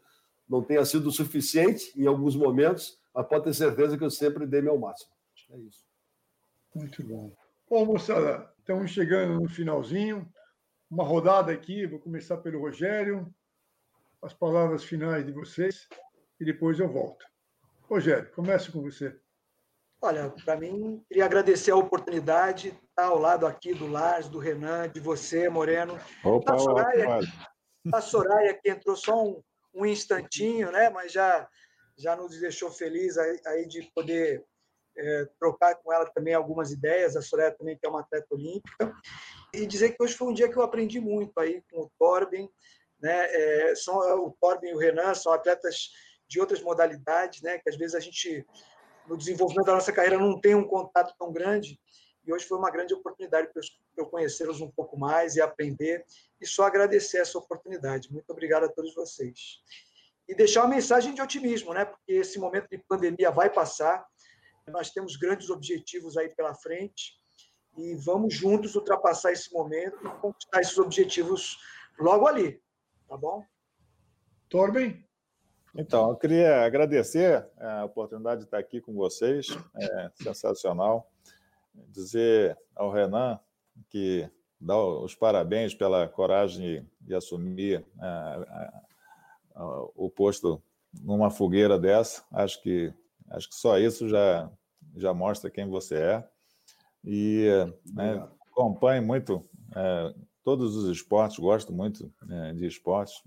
não tenha sido o suficiente em alguns momentos, mas pode ter certeza que eu sempre dei meu máximo. É isso. Muito bom. Bom, moçada, estamos chegando no finalzinho. Uma rodada aqui, vou começar pelo Rogério. As palavras finais de vocês. e depois eu volto. Rogério, começa com você. Olha, para mim, queria agradecer a oportunidade de estar ao lado aqui do Lars, do Renan, de você, Moreno. Opa, da Soraya, opa. a Soraya que entrou só um, um instantinho, né? mas já, já nos deixou feliz aí, aí de poder é, trocar com ela também algumas ideias, a Soraya também que é uma atleta olímpica, e dizer que hoje foi um dia que eu aprendi muito aí com o Torben, né? É, são, o Torben e o Renan são atletas de outras modalidades, né? que às vezes a gente, no desenvolvimento da nossa carreira, não tem um contato tão grande, e hoje foi uma grande oportunidade para eu conhecê-los um pouco mais e aprender, e só agradecer essa oportunidade. Muito obrigado a todos vocês. E deixar uma mensagem de otimismo, né? porque esse momento de pandemia vai passar, nós temos grandes objetivos aí pela frente e vamos juntos ultrapassar esse momento e conquistar esses objetivos logo ali, tá bom? Torben? Então, eu queria agradecer a oportunidade de estar aqui com vocês, é sensacional. Dizer ao Renan que dá os parabéns pela coragem de assumir é, o posto numa fogueira dessa. Acho que Acho que só isso já, já mostra quem você é. E né, acompanho muito é, todos os esportes, gosto muito é, de esportes.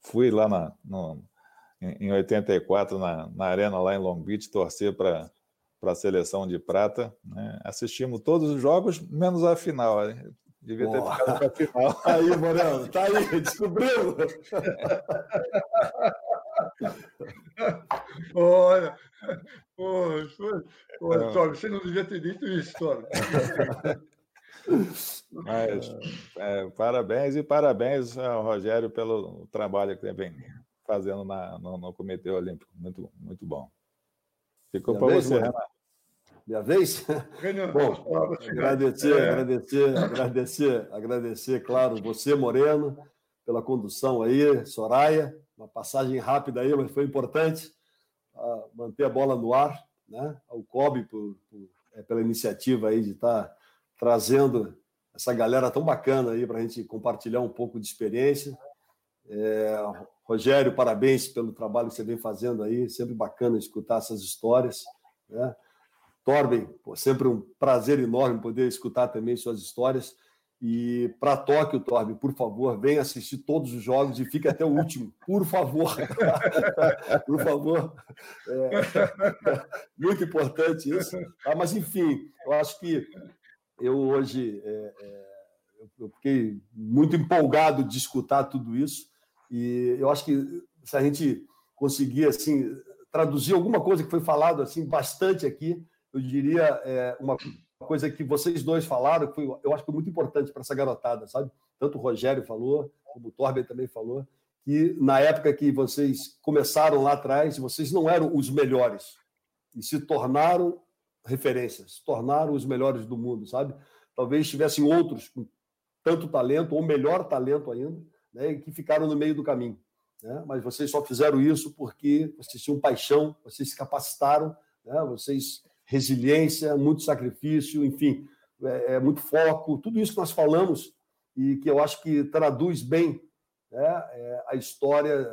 Fui lá na, no, em 84 na, na arena lá em Long Beach torcer para para a seleção de prata. Né? Assistimos todos os jogos, menos a final. Devia ter ficado para a final. Aí, Moreno, tá aí, descobriu. Olha, olha, Toro, você não devia ter dito isso, Toro. Mas, é, parabéns e parabéns ao Rogério pelo trabalho que ele vem fazendo na, no, no, Comitê Olímpico. Muito, muito bom. Ficou para você, Renato. Minha vez? Renan, bom, agradecer, é. agradecer, agradecer, agradecer, claro, você, Moreno, pela condução aí, Soraya, uma passagem rápida aí, mas foi importante manter a bola no ar, né? Ao Kobe por, por, é, pela iniciativa aí de estar tá trazendo essa galera tão bacana aí para a gente compartilhar um pouco de experiência. É, Rogério, parabéns pelo trabalho que você vem fazendo aí, sempre bacana escutar essas histórias. Né? Torben, pô, sempre um prazer enorme poder escutar também suas histórias. E para Tóquio, Torbe, por favor, venha assistir todos os jogos e fique até o último, por favor. por favor. É, muito importante isso. Ah, mas, enfim, eu acho que eu hoje é, é, eu fiquei muito empolgado de escutar tudo isso. E eu acho que se a gente conseguir assim, traduzir alguma coisa que foi falado assim, bastante aqui, eu diria é, uma coisa que vocês dois falaram, que foi, eu acho que foi muito importante para essa garotada, sabe? Tanto o Rogério falou, como o Torben também falou, que na época que vocês começaram lá atrás, vocês não eram os melhores e se tornaram referências, se tornaram os melhores do mundo, sabe? Talvez tivessem outros com tanto talento ou melhor talento ainda, né, e que ficaram no meio do caminho. Né? Mas vocês só fizeram isso porque vocês tinham paixão, vocês se capacitaram, né? vocês resiliência, muito sacrifício, enfim, é, é, muito foco, tudo isso que nós falamos e que eu acho que traduz bem né, é, a história,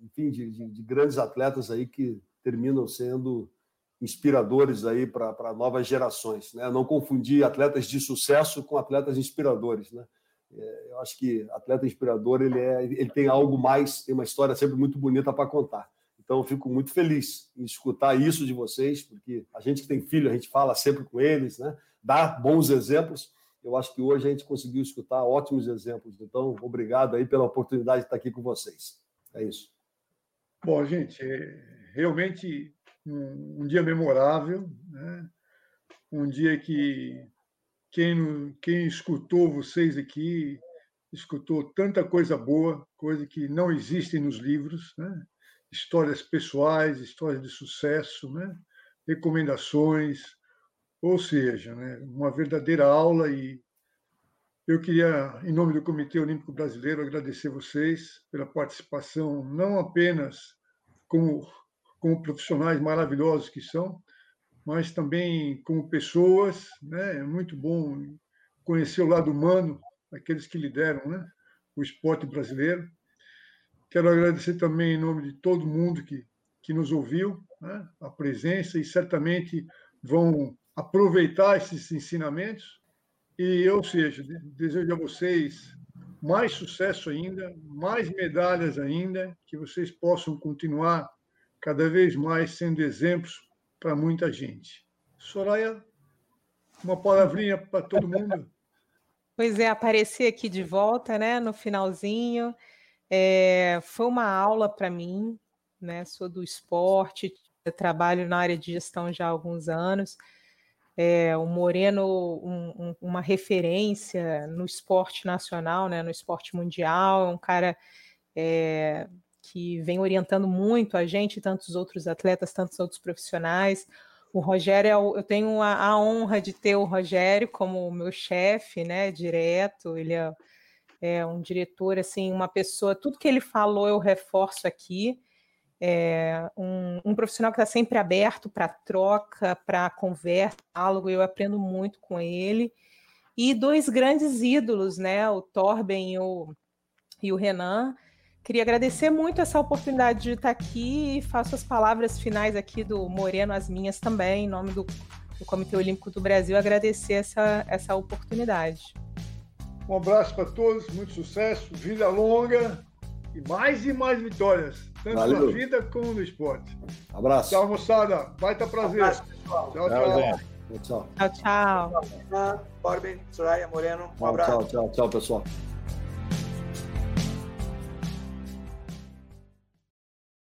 enfim, de, de, de, grandes atletas aí que terminam sendo inspiradores aí para novas gerações, né? Não confundir atletas de sucesso com atletas inspiradores, né? É, eu acho que atleta inspirador ele é, ele tem algo mais, tem uma história sempre muito bonita para contar. Então, eu fico muito feliz em escutar isso de vocês, porque a gente que tem filho, a gente fala sempre com eles, né? dá bons exemplos. Eu acho que hoje a gente conseguiu escutar ótimos exemplos. Então, obrigado aí pela oportunidade de estar aqui com vocês. É isso. Bom, gente, é realmente um, um dia memorável, né? um dia que quem, quem escutou vocês aqui escutou tanta coisa boa, coisa que não existe nos livros, né? histórias pessoais, histórias de sucesso, né? recomendações, ou seja, né? uma verdadeira aula. E eu queria, em nome do Comitê Olímpico Brasileiro, agradecer vocês pela participação, não apenas como, como profissionais maravilhosos que são, mas também como pessoas. Né? É muito bom conhecer o lado humano daqueles que lideram né? o esporte brasileiro. Quero agradecer também em nome de todo mundo que, que nos ouviu, né, a presença e certamente vão aproveitar esses ensinamentos. E, ou seja, desejo a vocês mais sucesso ainda, mais medalhas ainda, que vocês possam continuar cada vez mais sendo exemplos para muita gente. Soraya, uma palavrinha para todo mundo. Pois é, aparecer aqui de volta, né, no finalzinho. É, foi uma aula para mim, né? Sou do esporte, trabalho na área de gestão já há alguns anos. É, o Moreno, um, um, uma referência no esporte nacional, né, no esporte mundial, é um cara é, que vem orientando muito a gente, tantos outros atletas, tantos outros profissionais. O Rogério, é eu tenho a, a honra de ter o Rogério como meu chefe, né, direto. Ele é, é, um diretor, assim, uma pessoa. Tudo que ele falou eu reforço aqui. É um, um profissional que está sempre aberto para troca, para conversa, diálogo. Eu aprendo muito com ele. E dois grandes ídolos, né, o Torben e o, e o Renan Queria agradecer muito essa oportunidade de estar aqui e faço as palavras finais aqui do Moreno, as minhas também, em nome do, do Comitê Olímpico do Brasil, agradecer essa, essa oportunidade. Um abraço para todos, muito sucesso, vida longa e mais e mais vitórias, tanto Valeu. na vida como no esporte. Abraço. Tchau, moçada. Baita prazer. Um abraço, tchau, tchau. Tchau, tchau. Tchau, tchau. Corbin, Soraya, Moreno, um abraço. Tchau, tchau, tchau, pessoal.